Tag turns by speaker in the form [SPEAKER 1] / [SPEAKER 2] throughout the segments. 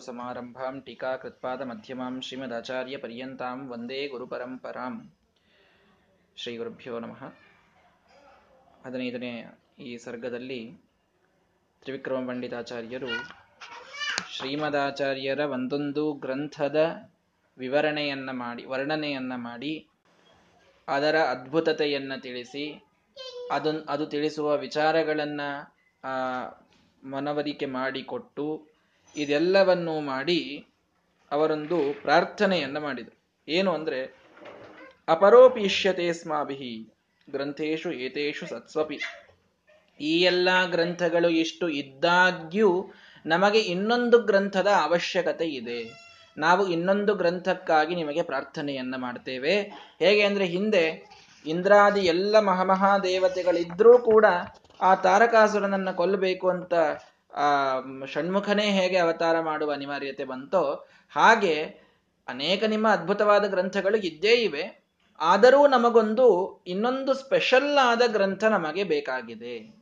[SPEAKER 1] ಸಮಾರಂಭಾಂ ಟೀಕಾ ಕೃತ್ಪಾದ ಮಧ್ಯಮಾಂ ಶ್ರೀಮದಾಚಾರ್ಯ ಪರ್ಯಂತಾಂ ವಂದೇ ಗುರುಪರಂಪರಾಂ ಶ್ರೀ ಗುರುಭ್ಯೋ ನಮಃ ಹದಿನೈದನೇ ಈ ಸರ್ಗದಲ್ಲಿ ತ್ರಿವಿಕ್ರಮ ಪಂಡಿತಾಚಾರ್ಯರು ಶ್ರೀಮದಾಚಾರ್ಯರ ಒಂದೊಂದು ಗ್ರಂಥದ ವಿವರಣೆಯನ್ನ ಮಾಡಿ, ವರ್ಣನೆಯನ್ನ ಮಾಡಿ, ಅದರ ಅದ್ಭುತತೆಯನ್ನು ತಿಳಿಸಿ, ಅದನ್, ಅದು ತಿಳಿಸುವ ವಿಚಾರಗಳನ್ನ ಮನವರಿಕೆ ಮಾಡಿಕೊಟ್ಟು ಇದೆಲ್ಲವನ್ನು ಮಾಡಿ ಅವರೊಂದು ಪ್ರಾರ್ಥನೆಯನ್ನ ಮಾಡಿದರು. ಏನು ಅಂದ್ರೆ ಅಪರೋಪೀಷ್ಯತೆ ಸ್ಮಾಭಿ ಗ್ರಂಥೇಶು ಏತೇಷು ಸತ್ಸ್ವಪಿ. ಈ ಎಲ್ಲ ಗ್ರಂಥಗಳು ಇಷ್ಟು ಇದ್ದಾಗ್ಯೂ ನಮಗೆ ಇನ್ನೊಂದು ಗ್ರಂಥದ ಅವಶ್ಯಕತೆ ಇದೆ. ನಾವು ಇನ್ನೊಂದು ಗ್ರಂಥಕ್ಕಾಗಿ ನಿಮಗೆ ಪ್ರಾರ್ಥನೆಯನ್ನ ಮಾಡ್ತೇವೆ. ಹೇಗೆ ಅಂದ್ರೆ, ಹಿಂದೆ ಇಂದ್ರಾದಿ ಎಲ್ಲ ಮಹಾಮಹಾದೇವತೆಗಳಿದ್ರೂ ಕೂಡ ಆ ತಾರಕಾಸುರನನ್ನ ಕೊಲ್ಲಬೇಕು ಅಂತ ಆ, ಷಣ್ಮುಖನೇ ಹೇಗೆ ಅವತಾರ ಮಾಡುವ ಅನಿವಾರ್ಯತೆ ಬಂತೋ ಹಾಗೆ ಅನೇಕ ನಿಮ್ಮ ಅದ್ಭುತವಾದ ಗ್ರಂಥಗಳು ಇದ್ದೇ ಇವೆ. ಆದರೂ ನಮಗೊಂದು ಇನ್ನೊಂದು ಸ್ಪೆಷಲ್ ಆದ ಗ್ರಂಥ ನಮಗೆ ಬೇಕಾಗಿದೆ.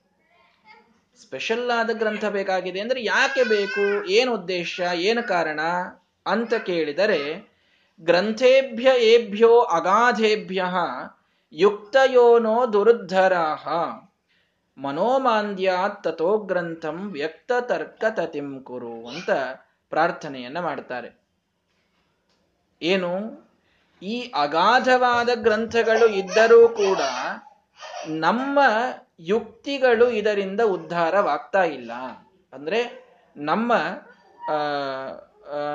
[SPEAKER 1] ಸ್ಪೆಷಲ್ ಆದ ಗ್ರಂಥ ಬೇಕಾಗಿದೆ ಅಂದ್ರೆ ಯಾಕೆ ಬೇಕು, ಏನು ಉದ್ದೇಶ, ಏನು ಕಾರಣ ಅಂತ ಕೇಳಿದರೆ, ಗ್ರಂಥೇಭ್ಯ ಏಭ್ಯೋ ಅಗಾಧೇಭ್ಯ ಯುಕ್ತಯೋನೋ ದುರುದ್ಧರಾಹ. ಮನೋಮಾಂದ್ಯಾತ್ ತಥೋ ಗ್ರಂಥಂ ವ್ಯಕ್ತ ತರ್ಕ ತತಿಂ ಕುರು ಅಂತ ಪ್ರಾರ್ಥನೆಯನ್ನ ಮಾಡ್ತಾರೆ. ಏನು? ಈ ಅಗಾಧವಾದ ಗ್ರಂಥಗಳು ಇದ್ದರೂ ಕೂಡ ನಮ್ಮ ಯುಕ್ತಿಗಳು ಇದರಿಂದ ಉದ್ಧಾರವಾಗ್ತಾ ಇಲ್ಲ. ಅಂದ್ರೆ ನಮ್ಮ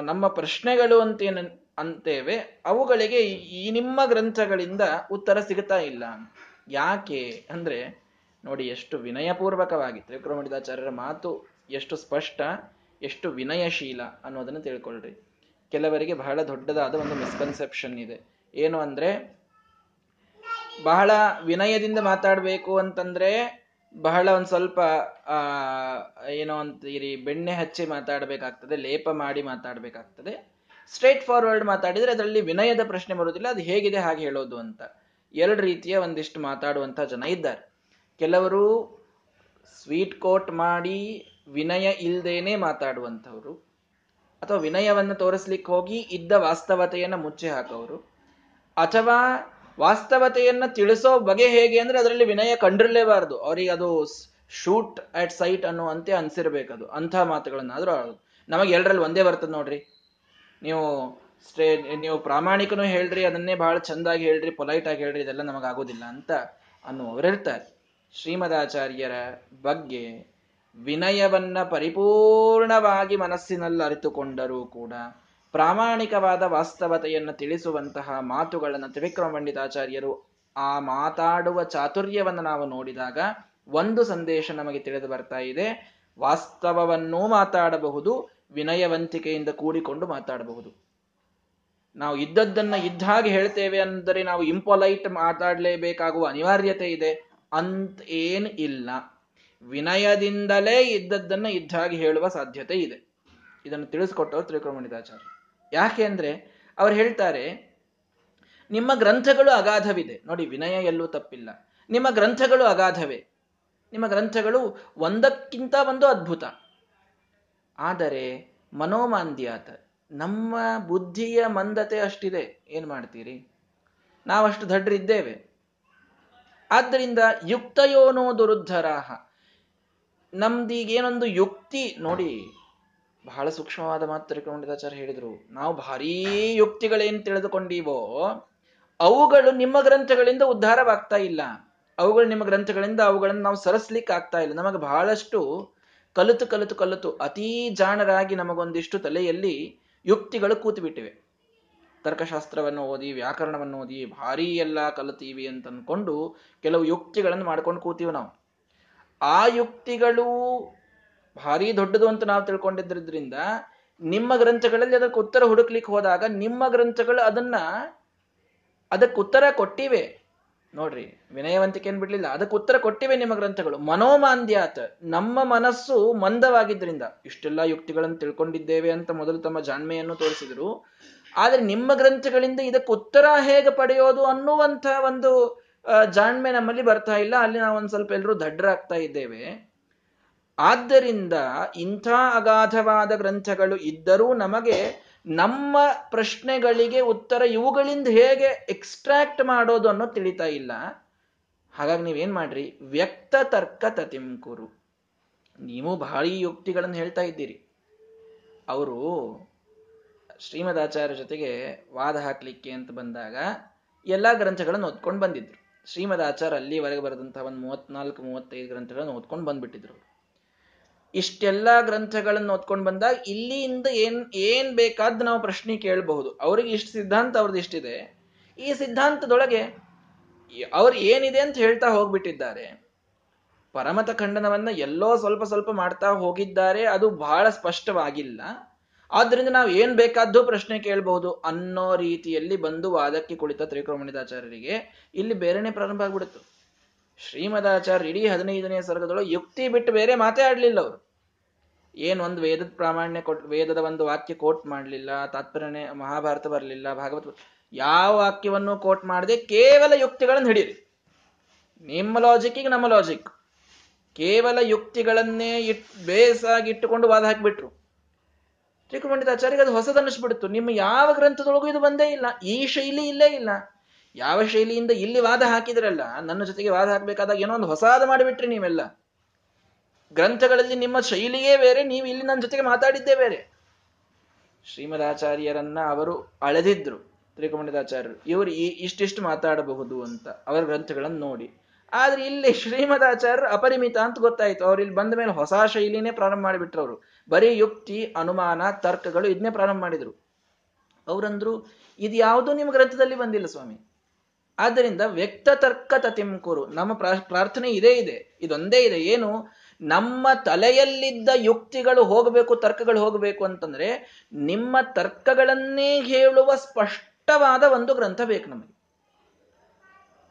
[SPEAKER 1] ನಮ್ಮ ಪ್ರಶ್ನೆಗಳು ಅಂತೇನ, ಅಂತೇವೆ, ಅವುಗಳಿಗೆ ಈ ನಿಮ್ಮ ಗ್ರಂಥಗಳಿಂದ ಉತ್ತರ ಸಿಗ್ತಾ ಇಲ್ಲ. ಯಾಕೆ? ಅಂದ್ರೆ ನೋಡಿ ಎಷ್ಟು ವಿನಯಪೂರ್ವಕವಾಗಿ ತ್ರಿವಿಕ್ರಮಣಿತಾಚಾರ್ಯರ ಮಾತು ಎಷ್ಟು ಸ್ಪಷ್ಟ, ಎಷ್ಟು ವಿನಯಶೀಲ ಅನ್ನೋದನ್ನು ತಿಳ್ಕೊಳ್ರಿ. ಕೆಲವರಿಗೆ ಬಹಳ ದೊಡ್ಡದಾದ ಒಂದು ಮಿಸ್ಕನ್ಸೆಪ್ಷನ್ ಇದೆ. ಏನು ಅಂದ್ರೆ, ಬಹಳ ವಿನಯದಿಂದ ಮಾತಾಡಬೇಕು ಅಂತಂದ್ರೆ ಬಹಳ ಒಂದು ಸ್ವಲ್ಪ, ಆ, ಏನೋ ಅಂತೀರಿ, ಬೆಣ್ಣೆ ಹಚ್ಚಿ ಮಾತಾಡಬೇಕಾಗ್ತದೆ, ಲೇಪ ಮಾಡಿ ಮಾತಾಡಬೇಕಾಗ್ತದೆ. ಸ್ಟ್ರೇಟ್ ಫಾರ್ವರ್ಡ್ ಮಾತಾಡಿದ್ರೆ ಅದರಲ್ಲಿ ವಿನಯದ ಪ್ರಶ್ನೆ ಬರುವುದಿಲ್ಲ ಅದು ಹೇಗಿದೆ ಹಾಗೆ ಹೇಳೋದು ಅಂತ. ಎರಡು ರೀತಿಯ ಒಂದಿಷ್ಟು ಮಾತಾಡುವಂತ ಜನ ಇದ್ದಾರೆ. ಕೆಲವರು ಸ್ವೀಟ್ ಕೋಟ್ ಮಾಡಿ ವಿನಯ ಇಲ್ದೇನೆ ಮಾತಾಡುವಂಥವ್ರು, ಅಥವಾ ವಿನಯವನ್ನು ತೋರಿಸ್ಲಿಕ್ಕೆ ಹೋಗಿ ಇದ್ದ ವಾಸ್ತವತೆಯನ್ನು ಮುಚ್ಚಿ ಹಾಕೋರು ಅಥವಾ ವಾಸ್ತವತೆಯನ್ನು ತಿಳಿಸೋ ಬಗೆ ಹೇಗೆ ಅಂದ್ರೆ ಅದರಲ್ಲಿ ವಿನಯ ಕಂಡಿರಲೇಬಾರದು. ಅವ್ರಿಗೆ ಅದು ಶೂಟ್ ಅಟ್ ಸೈಟ್ ಅನ್ನುವಂತೆ ಅನ್ಸಿರ್ಬೇಕದು. ಅಂಥ ಮಾತುಗಳನ್ನಾದ್ರೂ ನಮಗೆ ಎಲ್ಲರಲ್ಲಿ ಒಂದೇ ಬರ್ತದೆ ನೋಡ್ರಿ. ನೀವು ಸ್ಟೇ ನೀವು ಪ್ರಾಮಾಣಿಕನೂ ಹೇಳ್ರಿ, ಅದನ್ನೇ ಬಹಳ ಚಂದಾಗಿ ಹೇಳ್ರಿ ಪೊಲೈಟ್ ಆಗಿ ಹೇಳ್ರಿ, ಇದೆಲ್ಲ ನಮಗಾಗೋದಿಲ್ಲ ಅಂತ ಅನ್ನುವರು ಇರ್ತಾರೆ. ಶ್ರೀಮದಾಚಾರ್ಯರ ಬಗ್ಗೆ ವಿನಯವನ್ನ ಪರಿಪೂರ್ಣವಾಗಿ ಮನಸ್ಸಿನಲ್ಲಿ ಅರಿತುಕೊಂಡರೂ ಕೂಡ ಪ್ರಾಮಾಣಿಕವಾದ ವಾಸ್ತವತೆಯನ್ನು ತಿಳಿಸುವಂತಹ ಮಾತುಗಳನ್ನು ತ್ರಿವಿಕ್ರಮ ಪಂಡಿತಾಚಾರ್ಯರು ಆ ಮಾತಾಡುವ ಚಾತುರ್ಯವನ್ನು ನಾವು ನೋಡಿದಾಗ ಒಂದು ಸಂದೇಶ ನಮಗೆ ತಿಳಿದು ಬರ್ತಾ ಇದೆ. ವಾಸ್ತವವನ್ನೂ ಮಾತಾಡಬಹುದು, ವಿನಯವಂತಿಕೆಯಿಂದ ಕೂಡಿಕೊಂಡು ಮಾತಾಡಬಹುದು. ನಾವು ಇದ್ದದ್ದನ್ನ ಇದ್ದ ಹಾಗೆ ಹೇಳ್ತೇವೆ ಅಂದರೆ ನಾವು ಇಂಪೊಲೈಟ್ ಮಾತಾಡಲೇಬೇಕಾಗುವ ಅನಿವಾರ್ಯತೆ ಇದೆ. ಅಂತ ಏನ್ ಇಲ್ಲ. ವಿನಯದಿಂದಲೇ ಇದ್ದದ್ದನ್ನ ಇದ್ದಾಗಿ ಹೇಳುವ ಸಾಧ್ಯತೆ ಇದೆ. ಇದನ್ನು ತಿಳಿಸ್ಕೊಟ್ಟವರು ತ್ರಿಕೋಮಣಿತಾಚಾರ್ಯ ಯಾಕೆ ಅಂದ್ರೆ ಅವ್ರು ಹೇಳ್ತಾರೆ, ನಿಮ್ಮ ಗ್ರಂಥಗಳು ಅಗಾಧವಿದೆ. ನೋಡಿ, ವಿನಯ ಎಲ್ಲೂ ತಪ್ಪಿಲ್ಲ. ನಿಮ್ಮ ಗ್ರಂಥಗಳು ಅಗಾಧವೇ. ನಿಮ್ಮ ಗ್ರಂಥಗಳು ಒಂದಕ್ಕಿಂತ ಒಂದು ಅದ್ಭುತ. ಆದರೆ ಮನೋಮಾಂದ್ಯಾತ, ನಮ್ಮ ಬುದ್ಧಿಯ ಮಂದತೆ ಅಷ್ಟಿದೆ. ಏನ್ ಮಾಡ್ತೀರಿ? ನಾವಷ್ಟು ದಡ್ರಿದ್ದೇವೆ. ಆದ್ದರಿಂದ ಯುಕ್ತಯೋನೋ ದುರುದ್ಧರಾಹ. ನಮ್ದೀಗೇನೊಂದು ಯುಕ್ತಿ ನೋಡಿ. ಬಹಳ ಸೂಕ್ಷ್ಮವಾದ ಮಾತು ತ್ರಿಕೋಣಿತಾಚಾರ್ಯ ಹೇಳಿದ್ರು. ನಾವು ಭಾರೀ ಯುಕ್ತಿಗಳೇನು ತಿಳಿದುಕೊಂಡೀವೋ, ಅವುಗಳು ನಿಮ್ಮ ಗ್ರಂಥಗಳಿಂದ ಉದ್ಧಾರವಾಗ್ತಾ ಇಲ್ಲ. ಅವುಗಳು ನಿಮ್ಮ ಗ್ರಂಥಗಳಿಂದ ಅವುಗಳನ್ನು ನಾವು ಸರಸ್ಲಿಕ್ಕೆ ಆಗ್ತಾ ಇಲ್ಲ. ನಮಗೆ ಬಹಳಷ್ಟು ಕಲಿತು ಕಲಿತು ಕಲಿತು ಅತೀ ಜಾಣರಾಗಿ ನಮಗೊಂದಿಷ್ಟು ತಲೆಯಲ್ಲಿ ಯುಕ್ತಿಗಳು ಕೂತು ಬಿಟ್ಟಿವೆ ತರ್ಕಶಾಸ್ತ್ರವನ್ನು ಓದಿ, ವ್ಯಾಕರಣವನ್ನು ಓದಿ, ಭಾರಿ ಎಲ್ಲ ಕಲಿತೀವಿ ಅಂತ ಅಂದ್ಕೊಂಡು ಕೆಲವು ಯುಕ್ತಿಗಳನ್ನು ಮಾಡ್ಕೊಂಡು ಕೂತೀವಿ ನಾವು. ಆ ಯುಕ್ತಿಗಳು ಭಾರಿ ದೊಡ್ಡದು ಅಂತ ನಾವು ತಿಳ್ಕೊಂಡಿದ್ದರಿಂದ ನಿಮ್ಮ ಗ್ರಂಥಗಳಲ್ಲಿ ಅದಕ್ಕೆ ಉತ್ತರ ಹುಡುಕ್ಲಿಕ್ಕೆ ಹೋದಾಗ ನಿಮ್ಮ ಗ್ರಂಥಗಳು ಅದನ್ನ ಅದಕ್ಕೆ ಉತ್ತರ ಕೊಟ್ಟಿವೆ. ನೋಡ್ರಿ, ವಿನಯವಂತಿಕೆ ಬಿಡ್ಲಿಲ್ಲ. ಅದಕ್ಕೆ ಉತ್ತರ ಕೊಟ್ಟಿವೆ ನಿಮ್ಮ ಗ್ರಂಥಗಳು. ಮನೋಮಾಂದ್ಯಾತ, ನಮ್ಮ ಮನಸ್ಸು ಮಂದವಾಗಿದ್ದರಿಂದ ಇಷ್ಟೆಲ್ಲ ಯುಕ್ತಿಗಳನ್ನು ತಿಳ್ಕೊಂಡಿದ್ದೇವೆ ಅಂತ ಮೊದಲು ತಮ್ಮ ಜಾಣ್ಮೆಯನ್ನು ತೋರಿಸಿದ್ರು. ಆದ್ರೆ ನಿಮ್ಮ ಗ್ರಂಥಗಳಿಂದ ಇದಕ್ಕೆ ಉತ್ತರ ಹೇಗೆ ಪಡೆಯೋದು ಅನ್ನುವಂಥ ಒಂದು ಜಾಣ್ಮೆ ನಮ್ಮಲ್ಲಿ ಬರ್ತಾ ಇಲ್ಲ. ಅಲ್ಲಿ ನಾವು ಒಂದು ಸ್ವಲ್ಪ ಎಲ್ಲರೂ ದಡ್ಡರಾಗ್ತಾ ಇದ್ದೇವೆ. ಆದ್ದರಿಂದ ಇಂಥ ಅಗಾಧವಾದ ಗ್ರಂಥಗಳು ಇದ್ದರೂ ನಮಗೆ ನಮ್ಮ ಪ್ರಶ್ನೆಗಳಿಗೆ ಉತ್ತರ ಇವುಗಳಿಂದ ಹೇಗೆ ಎಕ್ಸ್ಟ್ರಾಕ್ಟ್ ಮಾಡೋದು ಅನ್ನೋ ತಿಳಿತಾ ಇಲ್ಲ. ಹಾಗಾಗಿ ನೀವೇನ್ ಮಾಡ್ರಿ? ವ್ಯಕ್ತ ತರ್ಕ ತತಿಂಕುರು ನೀವು ಭಾರಿ ಯುಕ್ತಿಗಳನ್ನು ಹೇಳ್ತಾ ಇದ್ದೀರಿ. ಅವರು ಶ್ರೀಮದಾಚಾರ್ಯ ಜೊತೆಗೆ ವಾದ ಹಾಕ್ಲಿಕ್ಕೆ ಅಂತ ಬಂದಾಗ ಎಲ್ಲ ಗ್ರಂಥಗಳನ್ನು ಓದ್ಕೊಂಡು ಬಂದಿದ್ರು. ಶ್ರೀಮದಾಚಾರ್ಯ ಅಲ್ಲಿವರೆಗೆ ಬರೆದಂತಹ ಒಂದು ಮೂವತ್ನಾಲ್ಕು, ಮೂವತ್ತೈದು ಗ್ರಂಥಗಳನ್ನು ಓದ್ಕೊಂಡು ಬಂದ್ಬಿಟ್ಟಿದ್ರು. ಇಷ್ಟೆಲ್ಲ ಗ್ರಂಥಗಳನ್ನು ಓದ್ಕೊಂಡು ಬಂದಾಗ ಇಲ್ಲಿಯಿಂದ ಏನ್ ಏನ್ ಬೇಕಾದ ನಾವು ಪ್ರಶ್ನೆ ಕೇಳಬಹುದು. ಅವ್ರಿಗೆ ಇಷ್ಟು ಸಿದ್ಧಾಂತ ಅವ್ರದ್ದು ಇಷ್ಟಿದೆ ಈ ಸಿದ್ಧಾಂತದೊಳಗೆ ಅವ್ರು ಏನಿದೆ ಅಂತ ಹೇಳ್ತಾ ಹೋಗ್ಬಿಟ್ಟಿದ್ದಾರೆ. ಪರಮತ ಖಂಡನವನ್ನ ಎಲ್ಲೋ ಸ್ವಲ್ಪ ಸ್ವಲ್ಪ ಮಾಡ್ತಾ ಹೋಗಿದ್ದಾರೆ, ಅದು ಬಹಳ ಸ್ಪಷ್ಟವಾಗಿಲ್ಲ. ಆದ್ರಿಂದ ನಾವು ಏನ್ ಬೇಕಾದ್ದು ಪ್ರಶ್ನೆ ಕೇಳಬಹುದು ಅನ್ನೋ ರೀತಿಯಲ್ಲಿ ಬಂದು ವಾದಕ್ಕೆ ಕುಳಿತ ತ್ರಿಕೋಮಣಿದಾಚಾರ್ಯರಿಗೆ ಇಲ್ಲಿ ಬೇರೆನೆ ಪ್ರಾರಂಭ ಆಗ್ಬಿಡುತ್ತೆ. ಶ್ರೀಮದಾಚಾರ್ಯ ಇಡೀ ಹದಿನೈದನೇ ಸರ್ಗದೊಳಗೆ ಯುಕ್ತಿ ಬಿಟ್ಟು ಬೇರೆ ಮಾತೇ ಆಡ್ಲಿಲ್ಲ ಅವರು. ಏನ್ ಒಂದು ವೇದದ ಪ್ರಾಮಾಣ್ಯ ಕೊಟ್, ವೇದದ ಒಂದು ವಾಕ್ಯ ಕೋಟ್ ಮಾಡಲಿಲ್ಲ, ತಾತ್ಪರ್ಯನೇ ಮಹಾಭಾರತ ಬರಲಿಲ್ಲ, ಭಾಗವತ ಯಾವ ವಾಕ್ಯವನ್ನು ಕೋಟ್ ಮಾಡದೆ ಕೇವಲ ಯುಕ್ತಿಗಳನ್ನು ಹಿಡೀರಿ. ನಿಮ್ಮ ಲಾಜಿಕ್ಕಿಗೆ ನಮ್ಮ ಲಾಜಿಕ್ ಕೇವಲ ಯುಕ್ತಿಗಳನ್ನೇ ಇಟ್, ಬೇಸಾಗಿ ಇಟ್ಟುಕೊಂಡು ವಾದ ಹಾಕಿಬಿಟ್ರು. ತ್ರಿಕುಮಂಡಿತಾಚಾರ್ಯಗೆ ಅದು ಹೊಸದನ್ನಿಸ್ಬಿಡ್ತು ನಿಮ್ಮ ಯಾವ ಗ್ರಂಥದೊಳಗೂ ಇದು ಬಂದೇ ಇಲ್ಲ. ಈ ಶೈಲಿ ಇಲ್ಲೇ ಇಲ್ಲ. ಯಾವ ಶೈಲಿಯಿಂದ ಇಲ್ಲಿ ವಾದ ಹಾಕಿದ್ರಲ್ಲ, ನನ್ನ ಜೊತೆಗೆ ವಾದ ಹಾಕಬೇಕಾದಾಗ ಏನೋ ಒಂದು ಹೊಸಾದ ಮಾಡಿಬಿಟ್ರಿ ನೀವೆಲ್ಲ. ಗ್ರಂಥಗಳಲ್ಲಿ ನಿಮ್ಮ ಶೈಲಿಯೇ ಬೇರೆ, ನೀವು ಇಲ್ಲಿ ನನ್ನ ಜೊತೆಗೆ ಮಾತಾಡಿದ್ದೇ ಬೇರೆ. ಶ್ರೀಮದಾಚಾರ್ಯರನ್ನ ಅವರು ಅಳೆದಿದ್ರು ತ್ರಿಕುಮಂಡಿತಾಚಾರ್ಯರು ಇವರು ಈ ಇಷ್ಟಿಷ್ಟು ಮಾತಾಡಬಹುದು ಅಂತ, ಅವರ ಗ್ರಂಥಗಳನ್ನು ನೋಡಿ. ಆದ್ರೆ ಇಲ್ಲಿ ಶ್ರೀಮದಾಚಾರ್ಯರು ಅಪರಿಮಿತ ಅಂತ ಗೊತ್ತಾಯ್ತು. ಅವ್ರು ಇಲ್ಲಿ ಬಂದ ಮೇಲೆ ಹೊಸ ಶೈಲಿನೇ ಪ್ರಾರಂಭ ಮಾಡಿಬಿಟ್ರು ಅವರು ಬರೀ ಯುಕ್ತಿ, ಅನುಮಾನ, ತರ್ಕಗಳು ಇದನ್ನೇ ಪ್ರಾರಂಭ ಮಾಡಿದ್ರು. ಅವರಂದ್ರು, ಇದು ಯಾವುದೂ ನಿಮ್ಮ ಗ್ರಂಥದಲ್ಲಿ ಬಂದಿಲ್ಲ ಸ್ವಾಮಿ. ಆದ್ದರಿಂದ ವ್ಯಕ್ತ ತರ್ಕ ತತಿಂಕುರು ನಮ್ಮ ಪ್ರಾರ್ಥನೆ ಇದೇ ಇದೆ. ಇದೊಂದೇ ಇದೆ. ಏನು? ನಮ್ಮ ತಲೆಯಲ್ಲಿದ್ದ ಯುಕ್ತಿಗಳು ಹೋಗಬೇಕು, ತರ್ಕಗಳು ಹೋಗಬೇಕು ಅಂತಂದ್ರೆ ನಿಮ್ಮ ತರ್ಕಗಳನ್ನೇ ಹೇಳುವ ಸ್ಪಷ್ಟವಾದ ಒಂದು ಗ್ರಂಥ ಬೇಕು ನಮಗೆ.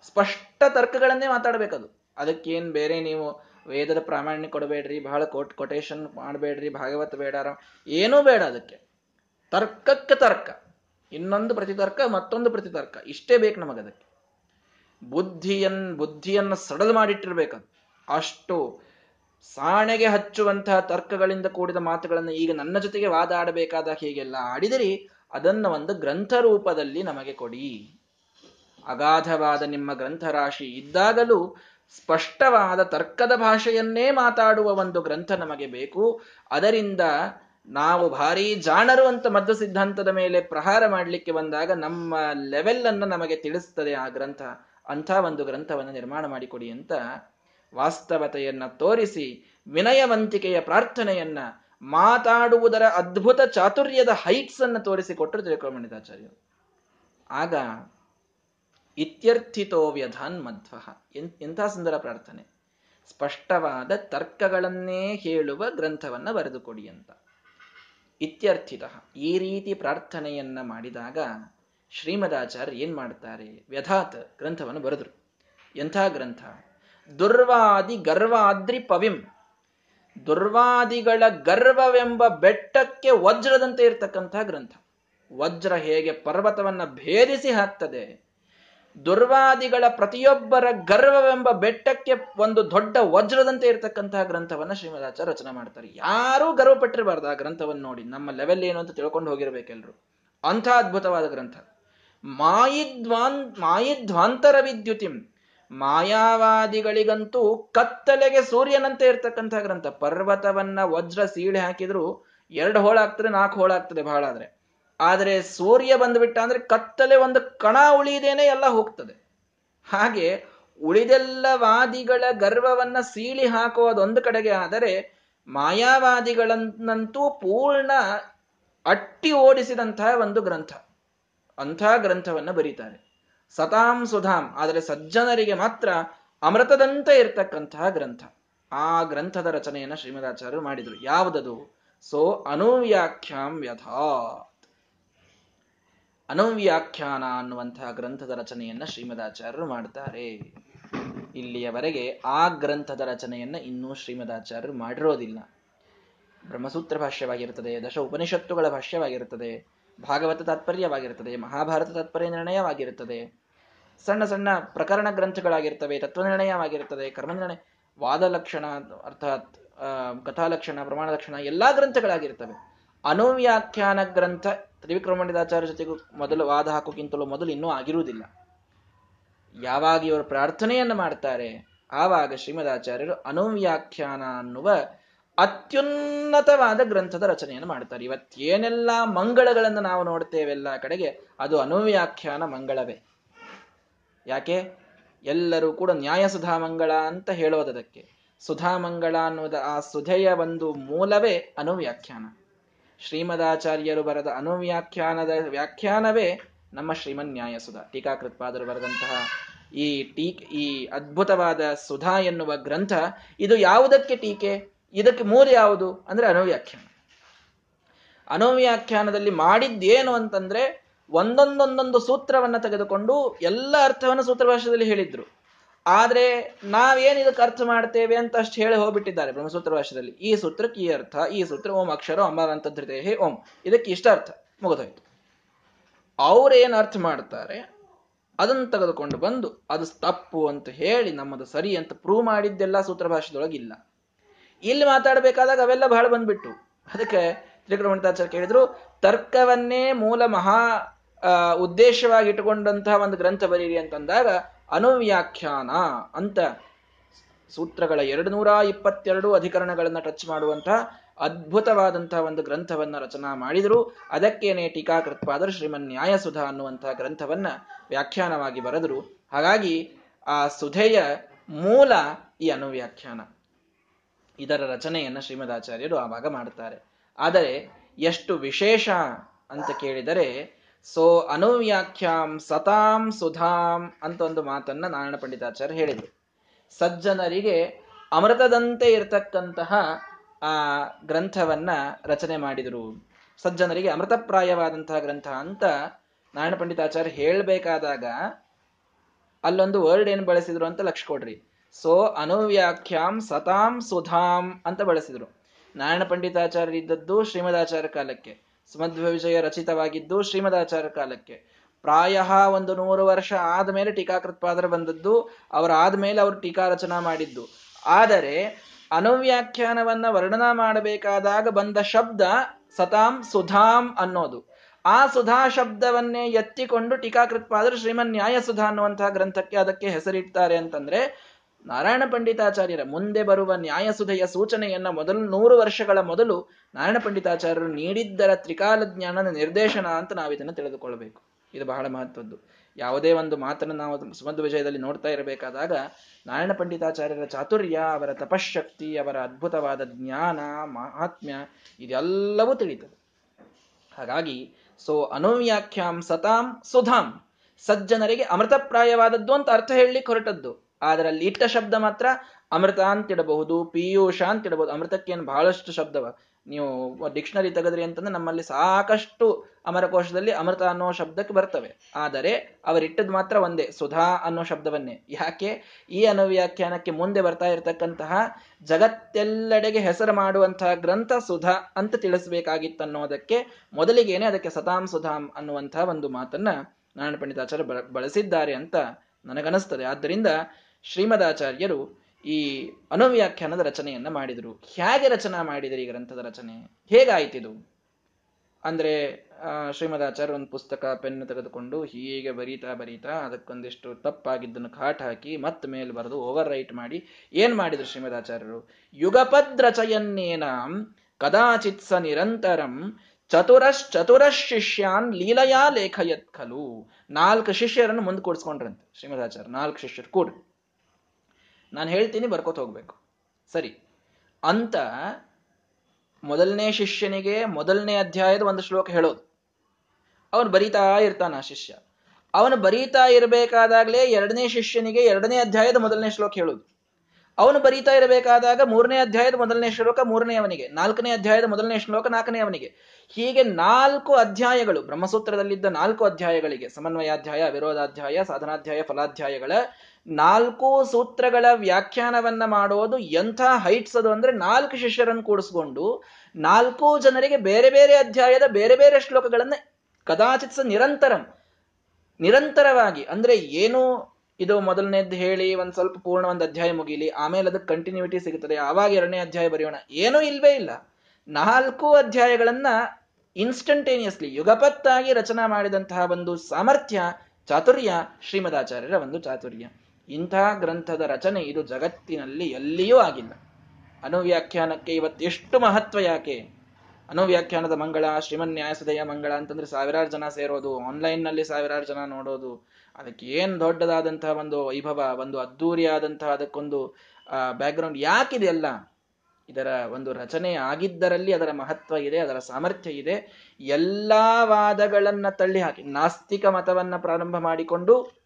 [SPEAKER 1] ಸ್ಪಷ್ಟ ತರ್ಕಗಳನ್ನೇ ಮಾತಾಡಬೇಕದು. ಅದಕ್ಕೇನು ಬೇರೆ ನೀವು ವೇದದ ಪ್ರಾಮಾಣ್ಯ ಕೊಡಬೇಡ್ರಿ, ಬಹಳ ಕೋಟ್ ಕೊಟೇಶನ್ ಮಾಡಬೇಡ್ರಿ, ಭಾಗವತ ಬೇಡಾರ ಏನೂ ಬೇಡ ಅದಕ್ಕೆ. ತರ್ಕಕ್ಕೆ ತರ್ಕ. ಇನ್ನೊಂದು ಪ್ರತಿತರ್ಕ, ಮತ್ತೊಂದು ಪ್ರತಿತರ್ಕ. ಇಷ್ಟೇ ಬೇಕು ನಮಗದಕ್ಕೆ. ಬುದ್ಧಿಯನ್, ಬುದ್ಧಿಯನ್ನು ಸಡಲ್ ಮಾಡಿಟ್ಟಿರ್ಬೇಕದು. ಅಷ್ಟು ಸಾಣೆಗೆ ಹಚ್ಚುವಂತಹ ತರ್ಕಗಳಿಂದ ಕೂಡಿದ ಮಾತುಗಳನ್ನು ಈಗ ನನ್ನ ಜೊತೆಗೆ ವಾದ ಆಡಬೇಕಾದ ಹೀಗೆಲ್ಲ ಆಡಿದಿರಿ, ಅದನ್ನು ಒಂದು ಗ್ರಂಥ ರೂಪದಲ್ಲಿ ನಮಗೆ ಕೊಡಿ. ಅಗಾಧವಾದ ನಿಮ್ಮ ಗ್ರಂಥರಾಶಿ ಇದ್ದಾಗಲೂ ಸ್ಪಷ್ಟವಾದ ತರ್ಕದ ಭಾಷೆಯನ್ನೇ ಮಾತಾಡುವ ಒಂದು ಗ್ರಂಥ ನಮಗೆ ಬೇಕು. ಅದರಿಂದ ನಾವು ಭಾರಿ ಜಾಣರು ಅಂತ ಮಧ್ಯ ಸಿದ್ಧಾಂತದ ಮೇಲೆ ಪ್ರಹಾರ ಮಾಡಲಿಕ್ಕೆ ಬಂದಾಗ ನಮ್ಮ ಲೆವೆಲ್ ಅನ್ನು ನಮಗೆ ತಿಳಿಸ್ತದೆ ಆ ಗ್ರಂಥ. ಅಂಥ ಒಂದು ಗ್ರಂಥವನ್ನು ನಿರ್ಮಾಣ ಮಾಡಿಕೊಡಿ ಅಂತ ವಾಸ್ತವತೆಯನ್ನ ತೋರಿಸಿ ವಿನಯವಂತಿಕೆಯ ಪ್ರಾರ್ಥನೆಯನ್ನ ಮಾತಾಡುವುದರ ಅದ್ಭುತ ಚಾತುರ್ಯದ ಹೈಟ್ಸ್ ಅನ್ನು ತೋರಿಸಿಕೊಟ್ಟರು ತಿರುಕೋಮಣಿತಾಚಾರ್ಯರು ಆಗ ಇತ್ಯರ್ಥಿತೋ ವ್ಯಧಾನ್ ಮಧ್ವ. ಎಂಥ ಸುಂದರ ಪ್ರಾರ್ಥನೆ? ಸ್ಪಷ್ಟವಾದ ತರ್ಕಗಳನ್ನೇ ಹೇಳುವ ಗ್ರಂಥವನ್ನ ಬರೆದುಕೊಡಿ ಅಂತ. ಇತ್ಯರ್ಥಿತ, ಈ ರೀತಿ ಪ್ರಾರ್ಥನೆಯನ್ನ ಮಾಡಿದಾಗ ಶ್ರೀಮದಾಚಾರ್ಯ ಏನ್ ಮಾಡ್ತಾರೆ? ವ್ಯಧಾತ್ ಗ್ರಂಥವನ್ನು ಬರೆದ್ರು. ಎಂಥ ಗ್ರಂಥ? ದುರ್ವಾದಿ ಗರ್ವಾದ್ರಿ ಪವಿಂ. ದುರ್ವಾದಿಗಳ ಗರ್ವವೆಂಬ ಬೆಟ್ಟಕ್ಕೆ ವಜ್ರದಂತೆ ಇರತಕ್ಕಂತಹ ಗ್ರಂಥ. ವಜ್ರ ಹೇಗೆ ಪರ್ವತವನ್ನ ಭೇದಿಸಿ ಹಾಕ್ತದೆ? ದುರ್ವಾದಿಗಳ ಪ್ರತಿಯೊಬ್ಬರ ಗರ್ವವೆಂಬ ಬೆಟ್ಟಕ್ಕೆ ಒಂದು ದೊಡ್ಡ ವಜ್ರದಂತೆ ಇರತಕ್ಕಂತಹ ಗ್ರಂಥವನ್ನ ಶ್ರೀಮದಾಚಾರ್ಯ ರಚನೆ ಮಾಡ್ತಾರೆ. ಯಾರೂ ಗರ್ವ ಪಟ್ಟಿರಬಾರ್ದು ಆ ಗ್ರಂಥವನ್ನು ನೋಡಿ. ನಮ್ಮ ಲೆವೆಲ್ ಏನು ಅಂತ ತಿಳ್ಕೊಂಡು ಹೋಗಿರ್ಬೇಕೆಲ್ರು. ಅಂಥ ಅದ್ಭುತವಾದ ಗ್ರಂಥ. ಮಾಯಿದ್ವಾನ್ ಮಾಯಿಧ್ವಾಂತರ ವಿದ್ಯುತಿಂ. ಮಾಯಾವಾದಿಗಳಿಗಂತೂ ಕತ್ತಲೆಗೆ ಸೂರ್ಯನಂತೆ ಇರತಕ್ಕಂತಹ ಗ್ರಂಥ. ಪರ್ವತವನ್ನ ವಜ್ರ ಸೀಳೆ ಹಾಕಿದ್ರು ಎರಡು ಹೋಳಾಗ್ತದೆ, ನಾಲ್ಕು ಹೋಳಾಗ್ತದೆ ಬಹಳ ಆದ್ರೆ. ಆದರೆ ಸೂರ್ಯ ಬಂದ್ಬಿಟ್ಟ ಅಂದ್ರೆ ಕತ್ತಲೆ ಒಂದು ಕಣ ಉಳಿದೇನೆ ಎಲ್ಲ ಹೋಗ್ತದೆ. ಹಾಗೆ ಉಳಿದೆಲ್ಲ ವಾದಿಗಳ ಗರ್ವವನ್ನ ಸೀಳಿ ಹಾಕುವುದೊಂದು ಕಡೆಗೆ ಆದರೆ ಮಾಯಾವಾದಿಗಳನ್ನಂತೂ ಪೂರ್ಣ ಅಟ್ಟಿ ಓಡಿಸಿದಂತಹ ಒಂದು ಗ್ರಂಥ. ಅಂಥ ಗ್ರಂಥವನ್ನ ಬರೀತಾರೆ. ಸತಾಂ ಸುಧಾಂ, ಆದರೆ ಸಜ್ಜನರಿಗೆ ಮಾತ್ರ ಅಮೃತದಂತ ಇರ್ತಕ್ಕಂತಹ ಗ್ರಂಥ. ಆ ಗ್ರಂಥದ ರಚನೆಯನ್ನ ಶ್ರೀಮದಾಚಾರ್ಯರು ಮಾಡಿದರು. ಯಾವುದದು? ಸೋ ಅನುವ್ಯಾಖ್ಯಾಂ ವ್ಯಥಾತ್ ಅನುವ್ಯಾಖ್ಯಾನ ಅನ್ನುವಂತಹ ಗ್ರಂಥದ ರಚನೆಯನ್ನ ಶ್ರೀಮದಾಚಾರ್ಯರು ಮಾಡ್ತಾರೆ. ಇಲ್ಲಿಯವರೆಗೆ ಆ ಗ್ರಂಥದ ರಚನೆಯನ್ನ ಇನ್ನೂ ಶ್ರೀಮದಾಚಾರ್ಯರು ಮಾಡಿರೋದಿಲ್ಲ. ಬ್ರಹ್ಮಸೂತ್ರ ಭಾಷ್ಯವಾಗಿರ್ತದೆ ದಶ ಉಪನಿಷತ್ತುಗಳ ಭಾಷ್ಯವಾಗಿರುತ್ತದೆ, ಭಾಗವತ ತಾತ್ಪರ್ಯವಾಗಿರುತ್ತದೆ, ಮಹಾಭಾರತ ತಾತ್ಪರ್ಯ ನಿರ್ಣಯವಾಗಿರುತ್ತದೆ. ಸಣ್ಣ ಸಣ್ಣ ಪ್ರಕರಣ ಗ್ರಂಥಗಳಾಗಿರ್ತವೆ ತತ್ವನಿರ್ಣಯವಾಗಿರ್ತದೆ ವಾದ ಲಕ್ಷಣ ಅರ್ಥಾತ್ ಕಥಾಲಕ್ಷಣ ಪ್ರಮಾಣ ಲಕ್ಷಣ ಎಲ್ಲಾ ಗ್ರಂಥಗಳಾಗಿರ್ತವೆ. ಅನುವ್ಯಾಖ್ಯಾನ ಗ್ರಂಥ ತ್ರಿವಿಕ್ರಮಣಿದಾಚಾರ್ಯ ಜೊತೆಗೂ ಮೊದಲು ವಾದ ಹಾಕೋಕ್ಕಿಂತಲೂ ಮೊದಲು ಇನ್ನೂ ಆಗಿರುವುದಿಲ್ಲ. ಯಾವಾಗ ಇವರು ಪ್ರಾರ್ಥನೆಯನ್ನು ಮಾಡ್ತಾರೆ, ಆವಾಗ ಶ್ರೀಮದಾಚಾರ್ಯರು ಅನುವ್ಯಾಖ್ಯಾನ ಅನ್ನುವ ಅತ್ಯುನ್ನತವಾದ ಗ್ರಂಥದ ರಚನೆಯನ್ನು ಮಾಡ್ತಾರೆ. ಇವತ್ತೇನೆಲ್ಲ ಮಂಗಳಗಳನ್ನು ನಾವು ನೋಡ್ತೇವೆಲ್ಲ ಕಡೆಗೆ ಅದು ಅನುವ್ಯಾಖ್ಯಾನ ಮಂಗಳವೇ. ಯಾಕೆ? ಎಲ್ಲರೂ ಕೂಡ ನ್ಯಾಯ ಸುಧಾಮಂಗಳ ಅಂತ ಹೇಳೋದದಕ್ಕೆ. ಸುಧಾ ಮಂಗಳ ಅನ್ನೋದ ಆ ಸುಧೆಯ ಒಂದು ಮೂಲವೇ ಅನುವ್ಯಾಖ್ಯಾನ. ಶ್ರೀಮದಾಚಾರ್ಯರು ಬರೆದ ಅನುವ್ಯಾಖ್ಯಾನದ ವ್ಯಾಖ್ಯಾನವೇ ನಮ್ಮ ಶ್ರೀಮನ್ ನ್ಯಾಯ ಸುಧಾ ಟೀಕಾಕೃತ್ಪಾದರು ಬರೆದಂತಹ ಈ ಟೀ, ಈ ಅದ್ಭುತವಾದ ಸುಧಾ ಎನ್ನುವ ಗ್ರಂಥ, ಇದು ಯಾವುದಕ್ಕೆ ಟೀಕೆ? ಇದಕ್ಕೆ ಮೂಲ ಯಾವುದು? ಅಂದ್ರೆ ಅನುವ್ಯಾಖ್ಯಾನ. ಅನುವ್ಯಾಖ್ಯಾನದಲ್ಲಿ ಮಾಡಿದ್ದೇನು ಅಂತಂದ್ರೆ ಒಂದೊಂದೊಂದೊಂದು ಸೂತ್ರವನ್ನ ತೆಗೆದುಕೊಂಡು ಎಲ್ಲ ಅರ್ಥವನ್ನು ಸೂತ್ರ ಹೇಳಿದ್ರು. ಆದ್ರೆ ನಾವೇನು ಇದಕ್ಕೆ ಅರ್ಥ ಮಾಡ್ತೇವೆ ಅಂತ ಅಷ್ಟು ಹೇಳಿ ಹೋಗ್ಬಿಟ್ಟಿದ್ದಾರೆ ಬ್ರಹ್ಮಸೂತ್ರ ಭಾಷೆಯಲ್ಲಿ ಈ ಸೂತ್ರಕ್ಕೆ ಈ ಅರ್ಥ, ಈ ಸೂತ್ರ ಓಂ ಅಕ್ಷರ ಅಮರಂತ ಹೇ ಓಂ. ಇದಕ್ಕೆ ಇಷ್ಟ ಅರ್ಥ. ಮುಗಿದೋಯ್ತು. ಅವ್ರೇನ್ ಅರ್ಥ ಮಾಡ್ತಾರೆ, ಅದನ್ನು ತೆಗೆದುಕೊಂಡು ಬಂದು ಅದು ತಪ್ಪು ಅಂತ ಹೇಳಿ ನಮ್ಮದು ಸರಿ ಅಂತ ಪ್ರೂವ್ ಮಾಡಿದ್ದೆಲ್ಲ ಸೂತ್ರ ಭಾಷೆದೊಳಗಿಲ್ಲ ಇಲ್ಲಿ ಮಾತಾಡಬೇಕಾದಾಗ ಅವೆಲ್ಲ ಬಹಳ ಬಂದ್ಬಿಟ್ಟು. ಅದಕ್ಕೆ ತ್ರಿಕೃಮಣಿತಾಚಾರ್ಯ ಕೇಳಿದ್ರು, ತರ್ಕವನ್ನೇ ಮೂಲ ಮಹಾ ಉದ್ದೇಶವಾಗಿ ಇಟ್ಟುಕೊಂಡಂತಹ ಒಂದು ಗ್ರಂಥ ಬರೀರಿ ಅಂತಂದಾಗ ಅನುವ್ಯಾಖ್ಯಾನ ಅಂತ ಸೂತ್ರಗಳ ಎರಡು ನೂರ ಇಪ್ಪತ್ತೆರಡು ಅಧಿಕರಣಗಳನ್ನು ಟಚ್ ಮಾಡುವಂತಹ ಅದ್ಭುತವಾದಂತಹ ಒಂದು ಗ್ರಂಥವನ್ನ ರಚನಾ ಮಾಡಿದರು. ಅದಕ್ಕೇನೆ ಟೀಕಾಕೃತ್ಪಾದರು ಶ್ರೀಮನ್ ನ್ಯಾಯಸುಧಾ ಅನ್ನುವಂತಹ ಗ್ರಂಥವನ್ನ ವ್ಯಾಖ್ಯಾನವಾಗಿ ಬರೆದರು. ಹಾಗಾಗಿ ಆ ಸುಧೆಯ ಮೂಲ ಈ ಅನುವ್ಯಾಖ್ಯಾನ. ಇದರ ರಚನೆಯನ್ನ ಶ್ರೀಮದಾಚಾರ್ಯರು ಆವಾಗ ಮಾಡುತ್ತಾರೆ ಆದರೆ ಎಷ್ಟು ವಿಶೇಷ ಅಂತ ಕೇಳಿದರೆ ಸೊ ಅನುವ್ಯಾಖ್ಯಾಂ ಸತಾಂ ಸುಧಾಂ ಅಂತ ಒಂದು ಮಾತನ್ನ ನಾರಾಯಣ ಪಂಡಿತಾಚಾರ್ಯ ಹೇಳಿದರು. ಸಜ್ಜನರಿಗೆ ಅಮೃತದಂತೆ ಇರತಕ್ಕಂತಹ, ಆ, ಗ್ರಂಥವನ್ನ ರಚನೆ ಮಾಡಿದರು. ಸಜ್ಜನರಿಗೆ ಅಮೃತಪ್ರಾಯವಾದಂತಹ ಗ್ರಂಥ ಅಂತ ನಾರಾಯಣ ಪಂಡಿತಾಚಾರ್ಯ ಹೇಳಬೇಕಾದಾಗ, ಅಲ್ಲೊಂದು ವರ್ಡ್ ಏನು ಬಳಸಿದ್ರು ಅಂತ ಲಕ್ಷ ಕೊಡ್ರಿ ಸೊ ಅನುವ್ಯಾಖ್ಯಾಂ ಸತಾಂ ಸುಧಾಂ ಅಂತ ಬಳಸಿದ್ರು. ನಾರಾಯಣ ಪಂಡಿತಾಚಾರ್ಯ ಇದ್ದದ್ದು ಶ್ರೀಮದಾಚಾರ್ಯ ಕಾಲಕ್ಕೆ. ಸುಮಧ್ವ ವಿಜಯ ರಚಿತವಾಗಿದ್ದು ಶ್ರೀಮದಾಚಾರ್ಯ ಕಾಲಕ್ಕೆ. ಪ್ರಾಯ ಒಂದು ನೂರು ವರ್ಷ ಆದಮೇಲೆ ಟೀಕಾಕೃತ್ಪಾದರು ಬಂದದ್ದು ಅವರಾದ್ಮೇಲೆ ಅವರು ಟೀಕಾ ರಚನಾ ಮಾಡಿದ್ದು. ಆದರೆ, ಅನುವ್ಯಾಖ್ಯಾನವನ್ನ ವರ್ಣನಾ ಮಾಡಬೇಕಾದಾಗ ಬಂದ ಶಬ್ದ ಸತಾಂ ಸುಧಾಂ ಅನ್ನೋದು. ಆ ಸುಧಾ ಶಬ್ದವನ್ನೇ ಎತ್ತಿಕೊಂಡು ಟೀಕಾಕೃತ್ಪಾದರು ಶ್ರೀಮನ್ ನ್ಯಾಯ ಸುಧಾ ಅನ್ನುವಂತಹ ಗ್ರಂಥಕ್ಕೆ ಅದಕ್ಕೆ ಹೆಸರಿಡ್ತಾರೆ ಅಂತಂದ್ರೆ ನಾರಾಯಣ ಪಂಡಿತಾಚಾರ್ಯರ ಮುಂದೆ ಬರುವ ನ್ಯಾಯಸುಧೆಯ ಸೂಚನೆಯನ್ನ ಮೊದಲು ನೂರು ವರ್ಷಗಳ ಮೊದಲು ನಾರಾಯಣ ಪಂಡಿತಾಚಾರ್ಯರು ನೀಡಿದ್ದರ ತ್ರಿಕಾಲ ಜ್ಞಾನದ ನಿರ್ದೇಶನ ಅಂತ ನಾವು ಇದನ್ನು ತಿಳಿದುಕೊಳ್ಳಬೇಕು. ಇದು ಬಹಳ ಮಹತ್ವದ್ದು. ಯಾವುದೇ ಒಂದು ಮಾತನ್ನು ನಾವು ಸುಮಧ್ ವಿಜಯದಲ್ಲಿ ನೋಡ್ತಾ ಇರಬೇಕಾದಾಗ, ನಾರಾಯಣ ಪಂಡಿತಾಚಾರ್ಯರ ಚಾತುರ್ಯ, ಅವರ ತಪಶಕ್ತಿ ಅವರ ಅದ್ಭುತವಾದ ಜ್ಞಾನ, ಮಹಾತ್ಮ್ಯ, ಇದೆಲ್ಲವೂ ತಿಳಿತದೆ. ಹಾಗಾಗಿ, ಸೊ ಅನುವ್ಯಾಖ್ಯಾಂ ಸತಾಂ ಸುಧಾಂ, ಸಜ್ಜನರಿಗೆ ಅಮೃತಪ್ರಾಯವಾದದ್ದು ಅಂತ ಅರ್ಥ ಹೇಳಲಿಕ್ಕೆ ಹೊರಟದ್ದು. ಅದರಲ್ಲಿ ಇಟ್ಟ ಶಬ್ದ ಮಾತ್ರ ಅಮೃತ ಅಂತಿಡಬಹುದು ಪಿಯೂಷ ಅಂತಿಡಬಹುದು ಅಮೃತಕ್ಕೇನು ಬಹಳಷ್ಟು ಶಬ್ದವ. ನೀವು ಡಿಕ್ಷನರಿ ತೆಗೆದ್ರಿ ಅಂತಂದ್ರೆ ನಮ್ಮಲ್ಲಿ ಸಾಕಷ್ಟು ಅಮರಕೋಶದಲ್ಲಿ ಅಮೃತ ಅನ್ನೋ ಶಬ್ದಕ್ಕೆ ಬರ್ತವೆ. ಆದರೆ ಅವರಿಟ್ಟದ್ದು ಮಾತ್ರ ಒಂದೇ, ಸುಧಾ ಅನ್ನೋ ಶಬ್ದವನ್ನೇ. ಯಾಕೆ? ಈ ಅನುವ್ಯಾಖ್ಯಾನಕ್ಕೆ ಮುಂದೆ ಬರ್ತಾ ಇರತಕ್ಕಂತಹ ಜಗತ್ತೆಲ್ಲೆಡೆಗೆ ಹೆಸರು ಮಾಡುವಂತಹ ಗ್ರಂಥ ಸುಧಾ ಅಂತ ತಿಳಿಸಬೇಕಾಗಿತ್ತನ್ನೋದಕ್ಕೆ ಮೊದಲಿಗೇನೆ ಅದಕ್ಕೆ ಸತಾಂ ಸುಧಾಂ ಅನ್ನುವಂತಹ ಒಂದು ಮಾತನ್ನ ನಾರಾಯಣ ಪಂಡಿತಾಚಾರ್ಯ ಬಳಸಿದ್ದಾರೆ ಅಂತ ನನಗನಿಸ್ತದೆ ಆದ್ದರಿಂದ ಶ್ರೀಮದಾಚಾರ್ಯರು ಈ ಅನುವ್ಯಾಖ್ಯಾನದ ರಚನೆಯನ್ನ ಮಾಡಿದರು. ಹೇಗೆ ರಚನಾ ಮಾಡಿದರು ಈ ಗ್ರಂಥದ ರಚನೆ? ಹೇಗಾಯ್ತಿದು? ಅಂದ್ರೆ ಶ್ರೀಮದಾಚಾರ್ಯ ಒಂದು ಪುಸ್ತಕ, ಪೆನ್ ತೆಗೆದುಕೊಂಡು ಹೀಗೆ ಬರೀತಾ ಬರೀತಾ ಅದಕ್ಕೊಂದಿಷ್ಟು ತಪ್ಪಾಗಿದ್ದನ್ನು ಕಾಟ್ ಹಾಕಿ ಮತ್ತೆ ಮೇಲೆ ಬರೆದು ಓವರ್ ರೈಟ್ ಮಾಡಿ ಏನ್ ಮಾಡಿದ್ರು ಶ್ರೀಮದಾಚಾರ್ಯರು? ಯುಗಪದ್ ರಚಯನ್ನೇನ ಕದಾಚಿತ್ ಸ ನಿರಂತರಂ ಚತುರಶ್ಚತುರ ಶಿಷ್ಯಾನ್ ಲೀಲಯಾ ಲೇಖಯತ್ ಖಲು. ನಾಲ್ಕು ಶಿಷ್ಯರನ್ನು ಮುಂದೆ ಕೂಡಿಸ್ಕೊಂಡ್ರಂತೆ ಶ್ರೀಮದಾಚಾರ್ಯ. ನಾಲ್ಕು ಶಿಷ್ಯರು ಕೂಡ. ನಾನು ಹೇಳ್ತೀನಿ ಬರ್ಕೋತ ಹೋಗ್ಬೇಕು. ಸರಿ. ಅಂತ ಮೊದಲನೇ ಶಿಷ್ಯನಿಗೆ ಮೊದಲನೇ ಅಧ್ಯಾಯದ ಒಂದು ಶ್ಲೋಕ ಹೇಳೋದು. ಅವನು ಬರೀತಾ ಇರ್ತಾನ ಶಿಷ್ಯ. ಅವನು ಬರೀತಾ ಇರಬೇಕಾದಾಗಲೇ ಎರಡನೇ ಶಿಷ್ಯನಿಗೆ ಎರಡನೇ ಅಧ್ಯಾಯದ ಮೊದಲನೇ ಶ್ಲೋಕ ಹೇಳೋದು. ಅವನು ಬರೀತಾ ಇರಬೇಕಾದಾಗ ಮೂರನೇ ಅಧ್ಯಾಯದ ಮೊದಲನೇ ಶ್ಲೋಕ, ಮೂರನೇ ಅವನಿಗೆ, ನಾಲ್ಕನೇ ಅಧ್ಯಾಯದ ಮೊದಲನೇ ಶ್ಲೋಕ, ನಾಲ್ಕನೇ ಅವನಿಗೆ. ಹೀಗೆ ನಾಲ್ಕು ಅಧ್ಯಾಯಗಳು, ಬ್ರಹ್ಮಸೂತ್ರದಲ್ಲಿದ್ದ ನಾಲ್ಕು ಅಧ್ಯಾಯಗಳಿಗೆ, ಸಮನ್ವಯಾಧ್ಯಾಯ, ವಿರೋಧಾಧ್ಯಾಯ, ಸಾಧನಾಧ್ಯಾಯ, ಫಲಾಧ್ಯಾಯಗಳ ನಾಲ್ಕು ಸೂತ್ರಗಳ ವ್ಯಾಖ್ಯಾನವನ್ನ ಮಾಡೋದು ಎಂಥ ಹೈಟ್ಸ್ ಅದು ಅಂದ್ರೆ ನಾಲ್ಕು ಶಿಷ್ಯರನ್ನು ಕೂಡಿಸ್ಕೊಂಡು ನಾಲ್ಕು ಜನರಿಗೆ ಬೇರೆ ಬೇರೆ ಅಧ್ಯಾಯದ ಬೇರೆ ಬೇರೆ ಶ್ಲೋಕಗಳನ್ನ ಕದಾಚಿತ್ಸ ನಿರಂತರಂ, ನಿರಂತರವಾಗಿ ಅಂದ್ರೆ ಏನು ಇದು ಮೊದಲನೇದ್ದು ಹೇಳಿ, ಒಂದ್ ಸ್ವಲ್ಪ ಪೂರ್ಣ ಒಂದು ಅಧ್ಯಾಯ ಮುಗಿಲಿ, ಆಮೇಲೆ ಅದಕ್ಕೆ ಕಂಟಿನ್ಯೂಟಿ ಸಿಗುತ್ತದೆ, ಆವಾಗ ಎರಡನೇ ಅಧ್ಯಾಯ ಬರೆಯೋಣ. ಏನೂ ಇಲ್ವೇ ಇಲ್ಲ. ನಾಲ್ಕು ಅಧ್ಯಾಯಗಳನ್ನ ಇನ್ಸ್ಟಂಟೇನಿಯಸ್ಲಿ ಯುಗಪತ್ತಾಗಿ ರಚನಾ ಮಾಡಿದಂತಹ ಒಂದು ಸಾಮರ್ಥ್ಯ, ಚಾತುರ್ಯ, ಶ್ರೀಮದಾಚಾರ್ಯರ ಒಂದು ಚಾತುರ್ಯ. ಇಂತಹ ಗ್ರಂಥದ ರಚನೆ ಇದು ಜಗತ್ತಿನಲ್ಲಿ ಎಲ್ಲಿಯೂ ಆಗಿಲ್ಲ. ಅನುವ್ಯಾಖ್ಯಾನಕ್ಕೆ ಇವತ್ತೆಷ್ಟು ಮಹತ್ವ ಯಾಕೆ? ಅನುವ್ಯಾಖ್ಯಾನದ ಮಂಗಳ, ಶ್ರೀಮನ್ ನ್ಯಾಯಸದಯ ಮಂಗಳ ಅಂತಂದ್ರೆ ಸಾವಿರಾರು ಜನ ಸೇರೋದು ಆನ್ಲೈನ್ನಲ್ಲಿ ಸಾವಿರಾರು ಜನ ನೋಡೋದು. ಅದಕ್ಕೆ ಏನು ದೊಡ್ಡದಾದಂತಹ ಒಂದು ವೈಭವ, ಒಂದು ಅದ್ದೂರಿಯಾದಂತಹ ಅದಕ್ಕೊಂದು ಬ್ಯಾಕ್ಗ್ರೌಂಡ್ ಯಾಕಿದೆಯಲ್ಲ ಇದರ ಒಂದು ರಚನೆ ಆಗಿದ್ದರಲ್ಲಿ ಅದರ ಮಹತ್ವ ಇದೆ, ಅದರ ಸಾಮರ್ಥ್ಯ ಇದೆ. ಎಲ್ಲಾ ವಾದಗಳನ್ನ ತಳ್ಳಿ ಹಾಕಿ ನಾಸ್ತಿಕ ಮತವನ್ನ ಪ್ರಾರಂಭ ಮಾಡಿಕೊಂಡು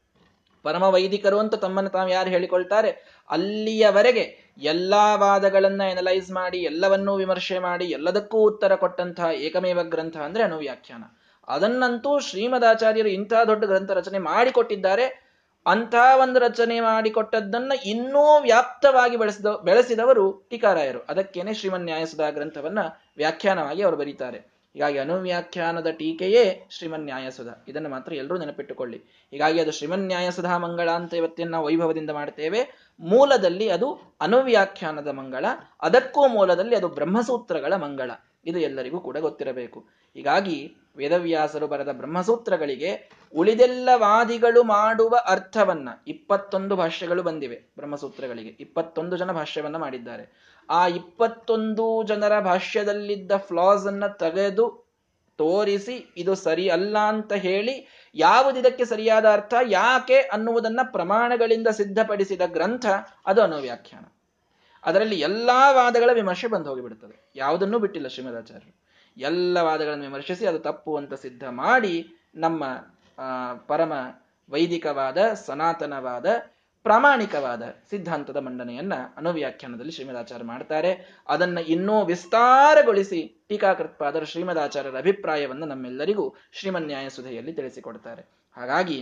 [SPEAKER 1] ಪರಮ ವೈದಿಕರು ಅಂತ ತಮ್ಮನ್ನು ತಾವು ಯಾರು ಹೇಳಿಕೊಳ್ತಾರೆ? ಅಲ್ಲಿಯವರೆಗೆ ಎಲ್ಲಾ ವಾದಗಳನ್ನ ಎನಲೈಸ್ ಮಾಡಿ, ಎಲ್ಲವನ್ನೂ ವಿಮರ್ಶೆ ಮಾಡಿ, ಎಲ್ಲದಕ್ಕೂ ಉತ್ತರ ಕೊಟ್ಟಂತಹ ಏಕಮೇವ ಗ್ರಂಥ ಅಂದ್ರೆ ಅನುವ್ಯಾಖ್ಯಾನ ಅದನ್ನಂತೂ ಶ್ರೀಮದಾಚಾರ್ಯರು ಇಂತಹ ದೊಡ್ಡ ಗ್ರಂಥ ರಚನೆ ಮಾಡಿಕೊಟ್ಟಿದ್ದಾರೆ. ಅಂಥ ಒಂದು ರಚನೆ ಮಾಡಿಕೊಟ್ಟದ್ದನ್ನ ಇನ್ನೂ ವ್ಯಾಪ್ತವಾಗಿ ಬೆಳೆಸಿದ, ಬೆಳೆಸಿದವರು ಟೀಕಾರಾಯರು. ಅದಕ್ಕೇನೆ ಶ್ರೀಮನ್ ನ್ಯಾಯಸುಧಾ ಗ್ರಂಥವನ್ನ ವ್ಯಾಖ್ಯಾನವಾಗಿ ಅವರು ಬರೀತಾರೆ. ಹೀಗಾಗಿ ಅನುವ್ಯಾಖ್ಯಾನದ ಟೀಕೆಯೇ ಶ್ರೀಮನ್ ನ್ಯಾಯಸುಧ ಇದನ್ನು ಮಾತ್ರ ಎಲ್ಲರೂ ನೆನಪಿಟ್ಟುಕೊಳ್ಳಿ. ಹೀಗಾಗಿ ಅದು ಶ್ರೀಮನ್ ನ್ಯಾಯಸುಧಾ ಮಂಗಳ ಅಂತ ಇವತ್ತಿನ ನಾವು ವೈಭವದಿಂದ ಮಾಡ್ತೇವೆ. ಮೂಲದಲ್ಲಿ ಅದು ಅನುವ್ಯಾಖ್ಯಾನದ ಮಂಗಳ. ಅದಕ್ಕೂ ಮೂಲದಲ್ಲಿ ಅದು ಬ್ರಹ್ಮಸೂತ್ರಗಳ ಮಂಗಳ. ಇದು ಎಲ್ಲರಿಗೂ ಕೂಡ ಗೊತ್ತಿರಬೇಕು. ಹೀಗಾಗಿ ವೇದವ್ಯಾಸರು ಬರೆದ ಬ್ರಹ್ಮಸೂತ್ರಗಳಿಗೆ ಉಳಿದೆಲ್ಲ ವಾದಿಗಳು ಮಾಡುವ ಅರ್ಥವನ್ನ ಇಪ್ಪತ್ತೊಂದು ಭಾಷ್ಯಗಳು ಬಂದಿವೆ. ಬ್ರಹ್ಮಸೂತ್ರಗಳಿಗೆ ಇಪ್ಪತ್ತೊಂದು ಜನ ಭಾಷ್ಯವನ್ನ ಮಾಡಿದ್ದಾರೆ. ಆ ಇಪ್ಪತ್ತೊಂದು ಜನರ ಭಾಷ್ಯದಲ್ಲಿದ್ದ ಫ್ಲಾಸ್ ಅನ್ನ ತೆಗೆದು ತೋರಿಸಿ, ಇದು ಸರಿ ಅಲ್ಲ ಅಂತ ಹೇಳಿ ಯಾವುದಿದಕ್ಕೆ ಸರಿಯಾದ ಅರ್ಥ, ಯಾಕೆ ಅನ್ನುವುದನ್ನ ಪ್ರಮಾಣಗಳಿಂದ ಸಿದ್ಧಪಡಿಸಿದ ಗ್ರಂಥ, ಅದು ಅನುವ್ಯಾಖ್ಯಾನ. ಅದರಲ್ಲಿ ಎಲ್ಲಾ ವಾದಗಳ ವಿಮರ್ಶೆ ಬಂದು ಹೋಗಿಬಿಡುತ್ತದೆ ಯಾವುದನ್ನೂ ಬಿಟ್ಟಿಲ್ಲ ಶ್ರೀಮದಾಚಾರ್ಯರು. ಎಲ್ಲ ವಾದಗಳನ್ನು ವಿಮರ್ಶಿಸಿ, ಅದು ತಪ್ಪು ಅಂತ ಸಿದ್ಧ ಮಾಡಿ, ನಮ್ಮ ಪರಮ ವೈದಿಕವಾದ, ಸನಾತನವಾದ ಪ್ರಾಮಾಣಿಕವಾದ ಸಿದ್ಧಾಂತದ ಮಂಡನೆಯನ್ನ ಅನುವ್ಯಾಖ್ಯಾನದಲ್ಲಿ ಶ್ರೀಮದಾಚಾರ್ಯ ಮಾಡ್ತಾರೆ. ಅದನ್ನ ಇನ್ನೂ ವಿಸ್ತಾರಗೊಳಿಸಿ ಟೀಕಾಕೃತ್ಪಾದರ ಶ್ರೀಮದಾಚಾರ್ಯರ ಅಭಿಪ್ರಾಯವನ್ನು ನಮ್ಮೆಲ್ಲರಿಗೂ ಶ್ರೀಮನ್ಯಾಯ ಸುಧೆಯಲ್ಲಿ ತಿಳಿಸಿಕೊಡ್ತಾರೆ. ಹಾಗಾಗಿ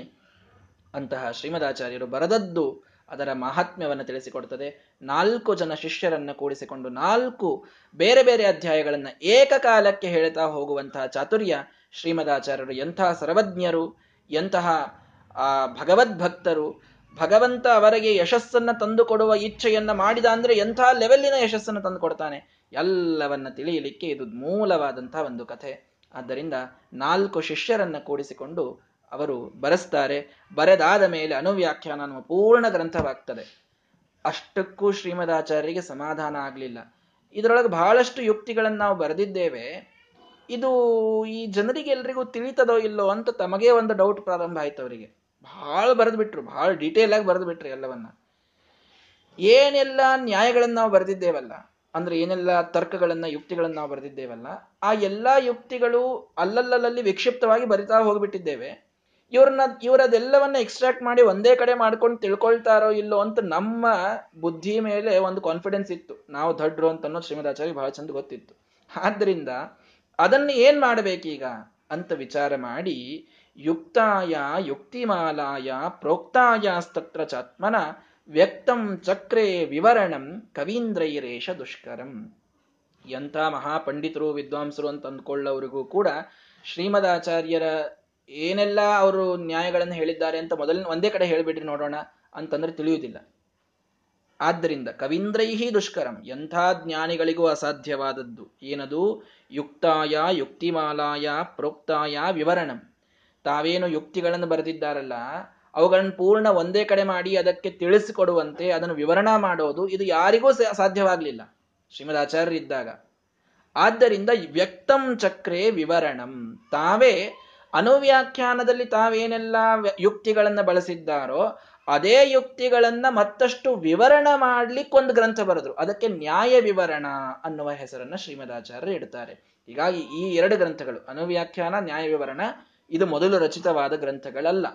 [SPEAKER 1] ಅಂತಹ ಶ್ರೀಮದಾಚಾರ್ಯರು ಬರದದ್ದು ಅದರ ಮಹಾತ್ಮ್ಯವನ್ನು ತಿಳಿಸಿಕೊಡ್ತದೆ. ನಾಲ್ಕು ಜನ ಶಿಷ್ಯರನ್ನ ಕೂಡಿಸಿಕೊಂಡು ನಾಲ್ಕು ಬೇರೆ ಬೇರೆ ಅಧ್ಯಾಯಗಳನ್ನ ಏಕಕಾಲಕ್ಕೆ ಹೇಳ್ತಾ ಹೋಗುವಂತಹ ಚಾತುರ್ಯ ಶ್ರೀಮದಾಚಾರ್ಯರು ಎಂತಹ ಸರ್ವಜ್ಞರು, ಎಂತಹ ಭಗವದ್ಭಕ್ತರು ಭಗವಂತ ಅವರಿಗೆ ಯಶಸ್ಸನ್ನ ತಂದುಕೊಡುವ ಇಚ್ಛೆಯನ್ನ ಮಾಡಿದ ಅಂದ್ರೆ ಎಂಥ ಲೆವೆಲ್ಲಿನ ಯಶಸ್ಸನ್ನು ತಂದು ಕೊಡ್ತಾನೆ ಎಲ್ಲವನ್ನ ತಿಳಿಯಲಿಕ್ಕೆ ಇದು ಮೂಲವಾದಂತಹ ಒಂದು ಕಥೆ. ಆದ್ದರಿಂದ ನಾಲ್ಕು ಶಿಷ್ಯರನ್ನ ಕೂಡಿಸಿಕೊಂಡು ಅವರು ಬರೆಸ್ತಾರೆ. ಬರೆದಾದ ಮೇಲೆ ಅನುವ್ಯಾಖ್ಯಾನ ಅನ್ನುವ ಪೂರ್ಣ ಗ್ರಂಥವಾಗ್ತದೆ. ಅಷ್ಟಕ್ಕೂ ಶ್ರೀಮದಾಚಾರ್ಯರಿಗೆ ಸಮಾಧಾನ ಆಗಲಿಲ್ಲ. ಇದರೊಳಗೆ ಬಹಳಷ್ಟು ಯುಕ್ತಿಗಳನ್ನು ನಾವು ಬರೆದಿದ್ದೇವೆ. ಇದು ಈ ಜನರಿಗೆ ಎಲ್ರಿಗೂ ತಿಳಿತದೋ ಇಲ್ಲೋ ಅಂತ ತಮಗೇ ಒಂದು ಡೌಟ್ ಪ್ರಾರಂಭ ಆಯ್ತು ಅವರಿಗೆ. ಬಹಳ ಬರೆದು ಬಿಟ್ರು ಬಹಳ ಡೀಟೇಲ್ ಆಗಿ ಬರೆದು ಬಿಟ್ರು ಎಲ್ಲವನ್ನ. ಏನೆಲ್ಲ ನ್ಯಾಯಗಳನ್ನ ನಾವು ಬರೆದಿದ್ದೇವಲ್ಲ, ಅಂದ್ರೆ ಏನೆಲ್ಲ ತರ್ಕಗಳನ್ನ, ಯುಕ್ತಿಗಳನ್ನ ನಾವು ಬರೆದಿದ್ದೇವಲ್ಲ, ಆ ಎಲ್ಲಾ ಯುಕ್ತಿಗಳು ಅಲ್ಲಲ್ಲಲ್ಲಿ ವಿಕ್ಷಿಪ್ತವಾಗಿ ಬರಿತಾ ಹೋಗ್ಬಿಟ್ಟಿದ್ದೇವೆ. ಇವ್ರನ್ನ, ಇವರದೆಲ್ಲವನ್ನ ಎಕ್ಸ್ಟ್ರಾಕ್ಟ್ ಮಾಡಿ ಒಂದೇ ಕಡೆ ಮಾಡ್ಕೊಂಡು ತಿಳ್ಕೊಳ್ತಾರೋ ಇಲ್ಲೋ ಅಂತ ನಮ್ಮ ಬುದ್ಧಿ ಮೇಲೆ ಒಂದು ಕಾನ್ಫಿಡೆನ್ಸ್ ಇತ್ತು. ನಾವು ದಡ್ರು ಅಂತ ಅನ್ನೋದು ಶ್ರೀಮದಾಚಾರ್ಯ ಬಹಳ ಚಂದ ಗೊತ್ತಿತ್ತು. ಆದ್ರಿಂದ ಅದನ್ನ ಏನ್ ಮಾಡ್ಬೇಕೀಗ ಅಂತ ವಿಚಾರ ಮಾಡಿ ಯುಕ್ತಾಯ ಯುಕ್ತಿಮಾಲಾಯ ಪ್ರೋಕ್ತಾಯಸ್ತತ್ರ ಚಾತ್ಮನ ವ್ಯಕ್ತಂ ಚಕ್ರೇ ವಿವರಣಂ ಕವೀಂದ್ರೈರೇಶ ದುಷ್ಕರಂ. ಎಂಥ ಮಹಾಪಂಡಿತರು ವಿದ್ವಾಂಸರು ಅಂತ ಅಂದ್ಕೊಳ್ಳೋರಿಗೂ ಕೂಡ ಶ್ರೀಮದಾಚಾರ್ಯರ ಏನೆಲ್ಲ ಅವರು ನ್ಯಾಯಗಳನ್ನು ಹೇಳಿದ್ದಾರೆ ಅಂತ ಮೊದಲಿನ ಒಂದೇ ಕಡೆ ಹೇಳಿಬಿಡ್ರಿ ನೋಡೋಣ ಅಂತಂದ್ರೆ ತಿಳಿಯುವುದಿಲ್ಲ. ಆದ್ದರಿಂದ ಕವೀಂದ್ರೈಹಿ ದುಷ್ಕರಂ, ಎಂಥ ಜ್ಞಾನಿಗಳಿಗೂ ಅಸಾಧ್ಯವಾದದ್ದು? ಏನದು? ಯುಕ್ತಾಯ ಯುಕ್ತಿಮಾಲಾಯ ಪ್ರೋಕ್ತಾಯ ವಿವರಣಂ. ತಾವೇನು ಯುಕ್ತಿಗಳನ್ನು ಬರೆದಿದ್ದಾರಲ್ಲ, ಅವುಗಳನ್ನು ಪೂರ್ಣ ಒಂದೇ ಕಡೆ ಮಾಡಿ ಅದಕ್ಕೆ ತಿಳಿಸಿಕೊಡುವಂತೆ ಅದನ್ನು ವಿವರಣಾ ಮಾಡೋದು ಇದು ಯಾರಿಗೂ ಸಾಧ್ಯವಾಗಲಿಲ್ಲ. ಶ್ರೀಮದ್ ಆಚಾರ್ಯರಿದ್ದಾಗ ಆದ್ದರಿಂದ ವ್ಯಕ್ತಂ ಚಕ್ರೆ ವಿವರಣಂ. ತಾವೇ ಅನುವ್ಯಾಖ್ಯಾನದಲ್ಲಿ ತಾವೇನೆಲ್ಲ ಯುಕ್ತಿಗಳನ್ನು ಬಳಸಿದ್ದಾರೋ, ಅದೇ ಯುಕ್ತಿಗಳನ್ನ ಮತ್ತಷ್ಟು ವಿವರಣ ಮಾಡ್ಲಿಕ್ಕೆ ಒಂದು ಗ್ರಂಥ ಬರೆದ್ರು. ಅದಕ್ಕೆ ನ್ಯಾಯ ವಿವರಣ ಅನ್ನುವ ಹೆಸರನ್ನ ಶ್ರೀಮದಾಚಾರ್ಯರು ಇಡ್ತಾರೆ. ಹೀಗಾಗಿ ಈ ಎರಡು ಗ್ರಂಥಗಳು, ಅನುವ್ಯಾಖ್ಯಾನ, ನ್ಯಾಯ ವಿವರಣ ಇದು ಮೊದಲು ರಚಿತವಾದ ಗ್ರಂಥಗಳಲ್ಲ.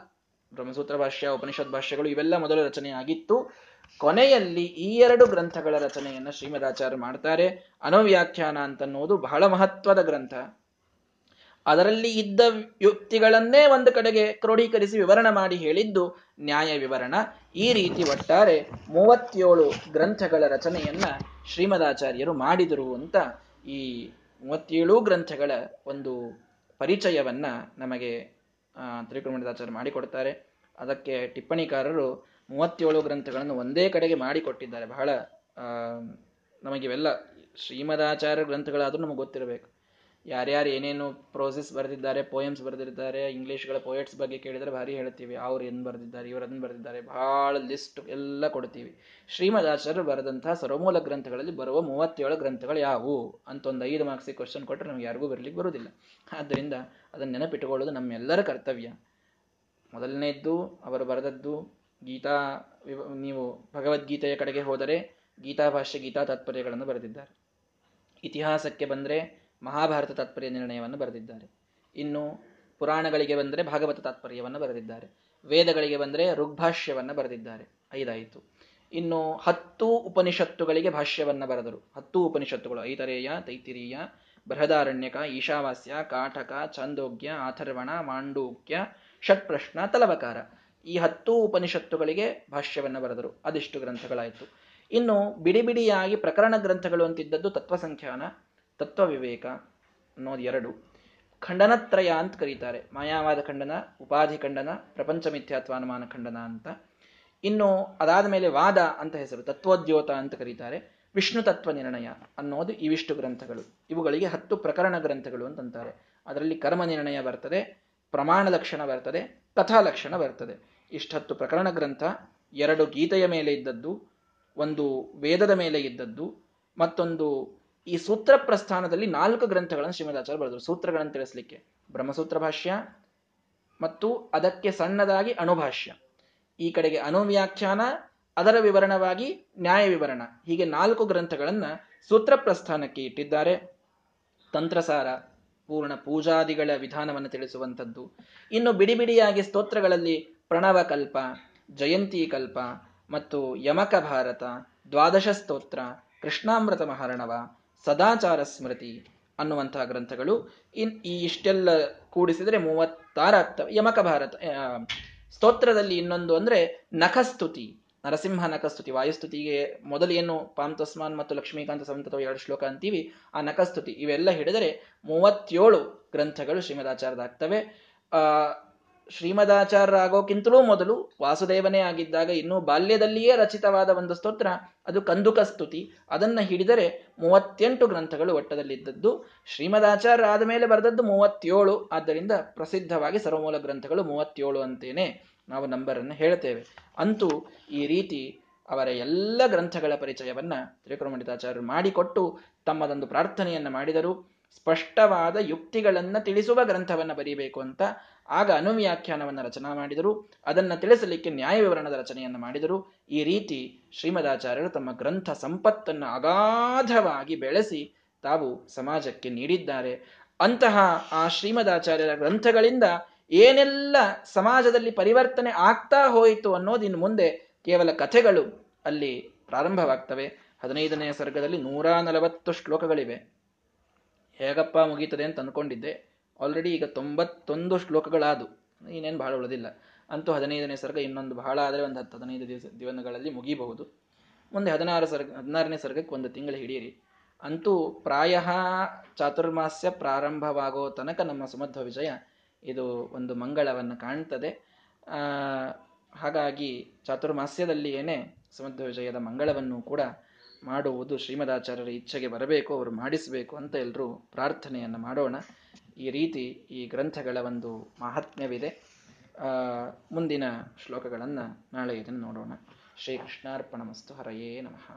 [SPEAKER 1] ಬ್ರಹ್ಮಸೂತ್ರ ಭಾಷ್ಯ, ಉಪನಿಷತ್ ಭಾಷ್ಯಗಳು ಇವೆಲ್ಲ ಮೊದಲು ರಚನೆಯಾಗಿತ್ತು. ಕೊನೆಯಲ್ಲಿ ಈ ಎರಡು ಗ್ರಂಥಗಳ ರಚನೆಯನ್ನು ಶ್ರೀಮದಾಚಾರ್ಯ ಮಾಡ್ತಾರೆ. ಅನುವ್ಯಾಖ್ಯಾನ ಅಂತನ್ನುವುದು ಬಹಳ ಮಹತ್ವದ ಗ್ರಂಥ. ಅದರಲ್ಲಿ ಇದ್ದ ಯುಕ್ತಿಗಳನ್ನೇ ಒಂದು ಕಡೆಗೆ ಕ್ರೋಢೀಕರಿಸಿ ವಿವರಣ ಮಾಡಿ ಹೇಳಿದ್ದು ನ್ಯಾಯ ವಿವರಣ. ಈ ರೀತಿ ಒಟ್ಟಾರೆ ಮೂವತ್ತೇಳು ಗ್ರಂಥಗಳ ರಚನೆಯನ್ನ ಶ್ರೀಮದಾಚಾರ್ಯರು ಮಾಡಿದರು ಅಂತ ಈ ಮೂವತ್ತೇಳು ಗ್ರಂಥಗಳ ಒಂದು ಪರಿಚಯವನ್ನ ನಮಗೆ ತ್ರಿಕುರುಮಣಿದಾಚಾರ್ಯ ಮಾಡಿಕೊಡ್ತಾರೆ. ಅದಕ್ಕೆ ಟಿಪ್ಪಣಿಕಾರರು ಮೂವತ್ತೇಳು ಗ್ರಂಥಗಳನ್ನು ಒಂದೇ ಕಡೆಗೆ ಮಾಡಿಕೊಟ್ಟಿದ್ದಾರೆ. ಬಹಳ ನಮಗಿವೆಲ್ಲ ಶ್ರೀಮದಾಚಾರ್ಯ ಗ್ರಂಥಗಳಾದರೂ ನಮಗೆ ಗೊತ್ತಿರಬೇಕು. ಯಾರ್ಯಾರು ಏನೇನು ಪ್ರೋಸೆಸ್ ಬರೆದಿದ್ದಾರೆ ಪೋಯಮ್ಸ್ ಬರೆದಿದ್ದಾರೆ ಇಂಗ್ಲೀಷ್ಗಳ ಪೋಯಟ್ಸ್ ಬಗ್ಗೆ ಕೇಳಿದರೆ ಭಾರಿ ಹೇಳ್ತೀವಿ. ಅವ್ರು ಏನು ಬರೆದಿದ್ದಾರೆ, ಇವರು ಅದನ್ನು ಬರೆದಿದ್ದಾರೆ. ಭಾಳ ಲಿಸ್ಟ್ ಎಲ್ಲ ಕೊಡ್ತೀವಿ. ಶ್ರೀಮದಾಚಾರ್ಯರು ಬರೆದಂಥ ಸರ್ವಮೂಲ ಗ್ರಂಥಗಳಲ್ಲಿ ಬರುವ ಮೂವತ್ತೇಳು ಗ್ರಂಥಗಳು ಯಾವುವು? ಅಂತ ಒಂದು ಐದು ಮಾರ್ಕ್ಸಿಗೆ ಕ್ವಶನ್ ಕೊಟ್ಟರೆ ನಮ್ಗೆ ಯಾರಿಗೂ ಬರಲಿಕ್ಕೆ ಬರೋದಿಲ್ಲ. ಆದ್ದರಿಂದ ಅದನ್ನು ನೆನಪಿಟ್ಟುಕೊಳ್ಳೋದು ನಮ್ಮೆಲ್ಲರ ಕರ್ತವ್ಯ. ಮೊದಲನೇದ್ದು, ಅವರು ಬರೆದದ್ದು ಗೀತಾ ನೀವು ಭಗವದ್ಗೀತೆಯ ಕಡೆಗೆ ಹೋದರೆ ಗೀತಾ ಭಾಷ್ಯ ಗೀತಾ ತಾತ್ಪರ್ಯಗಳನ್ನು ಬರೆದಿದ್ದಾರೆ. ಇತಿಹಾಸಕ್ಕೆ ಬಂದರೆ ಮಹಾಭಾರತ ತಾತ್ಪರ್ಯ ನಿರ್ಣಯವನ್ನು ಬರೆದಿದ್ದಾರೆ. ಇನ್ನು ಪುರಾಣಗಳಿಗೆ ಬಂದರೆ ಭಾಗವತ ತಾತ್ಪರ್ಯವನ್ನು ಬರೆದಿದ್ದಾರೆ. ವೇದಗಳಿಗೆ ಬಂದರೆ ಋಗ್ಭಾಷ್ಯವನ್ನು ಬರೆದಿದ್ದಾರೆ. ಐದಾಯಿತು. ಇನ್ನು ಹತ್ತು ಉಪನಿಷತ್ತುಗಳಿಗೆ ಭಾಷ್ಯವನ್ನು ಬರೆದರು. ಹತ್ತು ಉಪನಿಷತ್ತುಗಳು ಐತರೇಯ, ತೈತಿರೀಯ, ಬೃಹದಾರಣ್ಯಕ, ಈಶಾವಾಸ್ಯ, ಕಾಟಕ ಚಾಂದೋಗ್ಯ ಆಥರ್ವಣ, ಮಾಂಡೂಕ್ಯ, ಷಟ್ಪ್ರಶ್ನ, ತಲವಕಾರ. ಈ ಹತ್ತು ಉಪನಿಷತ್ತುಗಳಿಗೆ ಭಾಷ್ಯವನ್ನು ಬರೆದರು. ಅದಿಷ್ಟು ಗ್ರಂಥಗಳಾಯಿತು. ಇನ್ನು ಬಿಡಿ ಬಿಡಿಯಾಗಿ ಪ್ರಕರಣ ಗ್ರಂಥಗಳು ಅಂತಿದ್ದದ್ದು ತತ್ವಸಂಖ್ಯಾನ. ತತ್ವ ವಿವೇಕ ಅನ್ನೋದು ಎರಡು. ಖಂಡನತ್ರಯ ಅಂತ ಕರೀತಾರೆ. ಮಾಯಾವಾದ ಖಂಡನ, ಉಪಾಧಿ ಖಂಡನ, ಪ್ರಪಂಚ ಮಿಥ್ಯಾತ್ವ ಅನುಮಾನ ಖಂಡನ ಅಂತ. ಇನ್ನು ಅದಾದ ಮೇಲೆ ವಾದ ಅಂತ ಹೆಸರು, ತತ್ವೋದ್ಯೋತ ಅಂತ ಕರೀತಾರೆ. ವಿಷ್ಣು ತತ್ವ ನಿರ್ಣಯ ಅನ್ನೋದು ಇವಿಷ್ಟು ಗ್ರಂಥಗಳು. ಇವುಗಳಿಗೆ ಹತ್ತು ಪ್ರಕರಣ ಗ್ರಂಥಗಳು ಅಂತಂತಾರೆ. ಅದರಲ್ಲಿ ಕರ್ಮ ನಿರ್ಣಯ ಬರ್ತದೆ, ಪ್ರಮಾಣ ಲಕ್ಷಣ ಬರ್ತದೆ ಕಥಾ ಲಕ್ಷಣ ಬರ್ತದೆ. ಇಷ್ಟತ್ತು ಪ್ರಕರಣ ಗ್ರಂಥ ಎರಡು ಗೀತೆಯ ಮೇಲೆ ಇದ್ದದ್ದು, ಒಂದು ವೇದದ ಮೇಲೆ ಇದ್ದದ್ದು, ಮತ್ತೊಂದು ಈ ಸೂತ್ರ ಪ್ರಸ್ಥಾನದಲ್ಲಿ ನಾಲ್ಕು ಗ್ರಂಥಗಳನ್ನು ಶ್ರೀಮದಾಚಾರ್ಯ ಬರೆದರು. ಸೂತ್ರಗಳನ್ನು ತಿಳಿಸಲಿಕ್ಕೆ. ಬ್ರಹ್ಮಸೂತ್ರ ಭಾಷ್ಯ ಮತ್ತು ಅದಕ್ಕೆ ಸಣ್ಣದಾಗಿ ಅಣುಭಾಷ್ಯ. ಈ ಕಡೆಗೆ ಅನುವ್ಯಾಖ್ಯಾನ ಅದರ ವಿವರಣವಾಗಿ ನ್ಯಾಯ ವಿವರಣ. ಹೀಗೆ ನಾಲ್ಕು ಗ್ರಂಥಗಳನ್ನ ಸೂತ್ರ ಪ್ರಸ್ಥಾನಕ್ಕೆ ಇಟ್ಟಿದ್ದಾರೆ. ತಂತ್ರಸಾರ, ಪೂರ್ಣ ಪೂಜಾದಿಗಳ ವಿಧಾನವನ್ನು ತಿಳಿಸುವಂಥದ್ದು. ಇನ್ನು ಬಿಡಿ ಬಿಡಿಯಾಗಿ ಸ್ತೋತ್ರಗಳಲ್ಲಿ ಪ್ರಣವಕಲ್ಪ ಜಯಂತಿ ಕಲ್ಪ ಮತ್ತು ಯಮಕ ಭಾರತ, ದ್ವಾದಶ ಸ್ತೋತ್ರ, ಕೃಷ್ಣಾಮೃತ ಮಹಾರಣವ ಸದಾಚಾರ ಸ್ಮೃತಿ ಅನ್ನುವಂತಹ ಗ್ರಂಥಗಳು. ಇನ್ ಈ ಇಷ್ಟೆಲ್ಲ ಕೂಡಿಸಿದರೆ ಮೂವತ್ತಾರಾಗ್ತವೆ ಯಮಕ ಭಾರತ ಸ್ತೋತ್ರದಲ್ಲಿ ಇನ್ನೊಂದು ಅಂದ್ರೆ ನಖಸ್ತುತಿ, ನರಸಿಂಹ ನಖಸ್ತುತಿ. ವಾಯುಸ್ತುತಿಗೆ ಮೊದಲು ಏನು ಪಾಂತಸ್ಮಾನ್ ಮತ್ತು ಲಕ್ಷ್ಮೀಕಾಂತ ಸಂತತವ ಎರಡು ಶ್ಲೋಕ ಅಂತೀವಿ, ಆ ನಖಸ್ತುತಿ. ಇವೆಲ್ಲ ಹಿಡಿದರೆ ಮೂವತ್ತೇಳು ಗ್ರಂಥಗಳು ಶ್ರೀಮದಾಚಾರ್ಯದಾಗ್ತವೆ ಆ ಶ್ರೀಮದಾಚಾರ್ಯರಾಗೋಕ್ಕಿಂತಲೂ ಮೊದಲು ವಾಸುದೇವನೇ ಆಗಿದ್ದಾಗ ಇನ್ನೂ ಬಾಲ್ಯದಲ್ಲಿಯೇ ರಚಿತವಾದ ಒಂದು ಸ್ತೋತ್ರ, ಅದು ಕಂದುಕ ಸ್ತುತಿ. ಅದನ್ನು ಹಿಡಿದರೆ ಮೂವತ್ತೆಂಟು ಗ್ರಂಥಗಳು ಒಟ್ಟದಲ್ಲಿದ್ದದ್ದು. ಶ್ರೀಮದಾಚಾರ್ಯ ಆದ ಮೇಲೆ ಬರೆದದ್ದು ಮೂವತ್ತೇಳು. ಆದ್ದರಿಂದ ಪ್ರಸಿದ್ಧವಾಗಿ ಸರ್ವಮೂಲ ಗ್ರಂಥಗಳು ಮೂವತ್ತೇಳು ಅಂತೇನೆ ನಾವು ನಂಬರನ್ನು ಹೇಳ್ತೇವೆ. ಅಂತೂ ಈ ರೀತಿ ಅವರ ಎಲ್ಲ ಗ್ರಂಥಗಳ ಪರಿಚಯವನ್ನ ತ್ರಿಕುರುಮಂಡಿತಾಚಾರ್ಯರು ಮಾಡಿಕೊಟ್ಟು ತಮ್ಮದೊಂದು ಪ್ರಾರ್ಥನೆಯನ್ನು ಮಾಡಿದರು. ಸ್ಪಷ್ಟವಾದ ಯುಕ್ತಿಗಳನ್ನು ತಿಳಿಸುವ ಗ್ರಂಥವನ್ನು ಬರೀಬೇಕು ಅಂತ ಆಗ ಅನುವ್ಯಾಖ್ಯಾನವನ್ನು ರಚನಾ ಮಾಡಿದರು. ಅದನ್ನು ತಿಳಿಸಲಿಕ್ಕೆ ನ್ಯಾಯ ವಿವರಣದ ರಚನೆಯನ್ನು ಮಾಡಿದರು. ಈ ರೀತಿ ಶ್ರೀಮದಾಚಾರ್ಯರು ತಮ್ಮ ಗ್ರಂಥ ಸಂಪತ್ತನ್ನು ಅಗಾಧವಾಗಿ ಬೆಳೆಸಿ ತಾವು ಸಮಾಜಕ್ಕೆ ನೀಡಿದ್ದಾರೆ. ಅಂತಹ ಆ ಶ್ರೀಮದಾಚಾರ್ಯರ ಗ್ರಂಥಗಳಿಂದ ಏನೆಲ್ಲ ಸಮಾಜದಲ್ಲಿ ಪರಿವರ್ತನೆ ಆಗ್ತಾ ಹೋಯಿತು ಅನ್ನೋದು ಇನ್ನು ಮುಂದೆ ಕೇವಲ ಕಥೆಗಳು ಅಲ್ಲಿ ಪ್ರಾರಂಭವಾಗ್ತವೆ. ಹದಿನೈದನೆಯ ಸರ್ಗದಲ್ಲಿ ನೂರ ನಲವತ್ತು ಶ್ಲೋಕಗಳಿವೆ. ಹೇಗಪ್ಪ ಮುಗೀತದೆ ಅಂತ ಅಂದ್ಕೊಂಡಿದ್ದೆ ಆಲ್ರೆಡಿ ಈಗ ತೊಂಬತ್ತೊಂದು ಶ್ಲೋಕಗಳಾದು ಇನ್ನೇನು ಬಹಳ ಉಳಿದಿಲ್ಲ. ಅಂತೂ ಹದಿನೈದನೇ ಸರ್ಗ ಇನ್ನೊಂದು ಬಹಳ ಆದರೆ ಒಂದು ಹತ್ತು ಹದಿನೈದು ದಿವಸ ದಿವನಗಳಲ್ಲಿ ಮುಗಿಬಹುದು. ಮುಂದೆ ಹದಿನಾರು ಸರ್ಗ, ಹದಿನಾರನೇ ಸರ್ಗಕ್ಕೆ ಒಂದು ತಿಂಗಳು ಹಿಡಿಯಿರಿ. ಅಂತೂ ಪ್ರಾಯ ಚಾತುರ್ಮಾಸ್ಯ ಪ್ರಾರಂಭವಾಗೋ ತನಕ ನಮ್ಮ ಸುಮಧ್ವ ವಿಜಯ ಇದು ಒಂದು ಮಂಗಳವನ್ನು ಕಾಣ್ತದೆ. ಹಾಗಾಗಿ ಚಾತುರ್ಮಾಸ್ಯದಲ್ಲಿಯೇ ಸುಮಧ್ವ ವಿಜಯದ ಮಂಗಳವನ್ನು ಕೂಡ ಮಾಡುವುದು ಶ್ರೀಮದಾಚಾರ್ಯರ ಇಚ್ಛೆಗೆ ಬರಬೇಕು, ಅವರು ಮಾಡಿಸಬೇಕು ಅಂತ ಎಲ್ಲರೂ ಪ್ರಾರ್ಥನೆಯನ್ನು ಮಾಡೋಣ. ಈ ರೀತಿ ಈ ಗ್ರಂಥಗಳ ಒಂದು ಮಹಾತ್ಮ್ಯವಿದೆ ಮುಂದಿನ ಶ್ಲೋಕಗಳನ್ನು ನಾಳೆ ಇದನ್ನು ನೋಡೋಣ. ಶ್ರೀಕೃಷ್ಣಾರ್ಪಣ ಮಸ್ತು ಹರಯೇ ನಮಃ.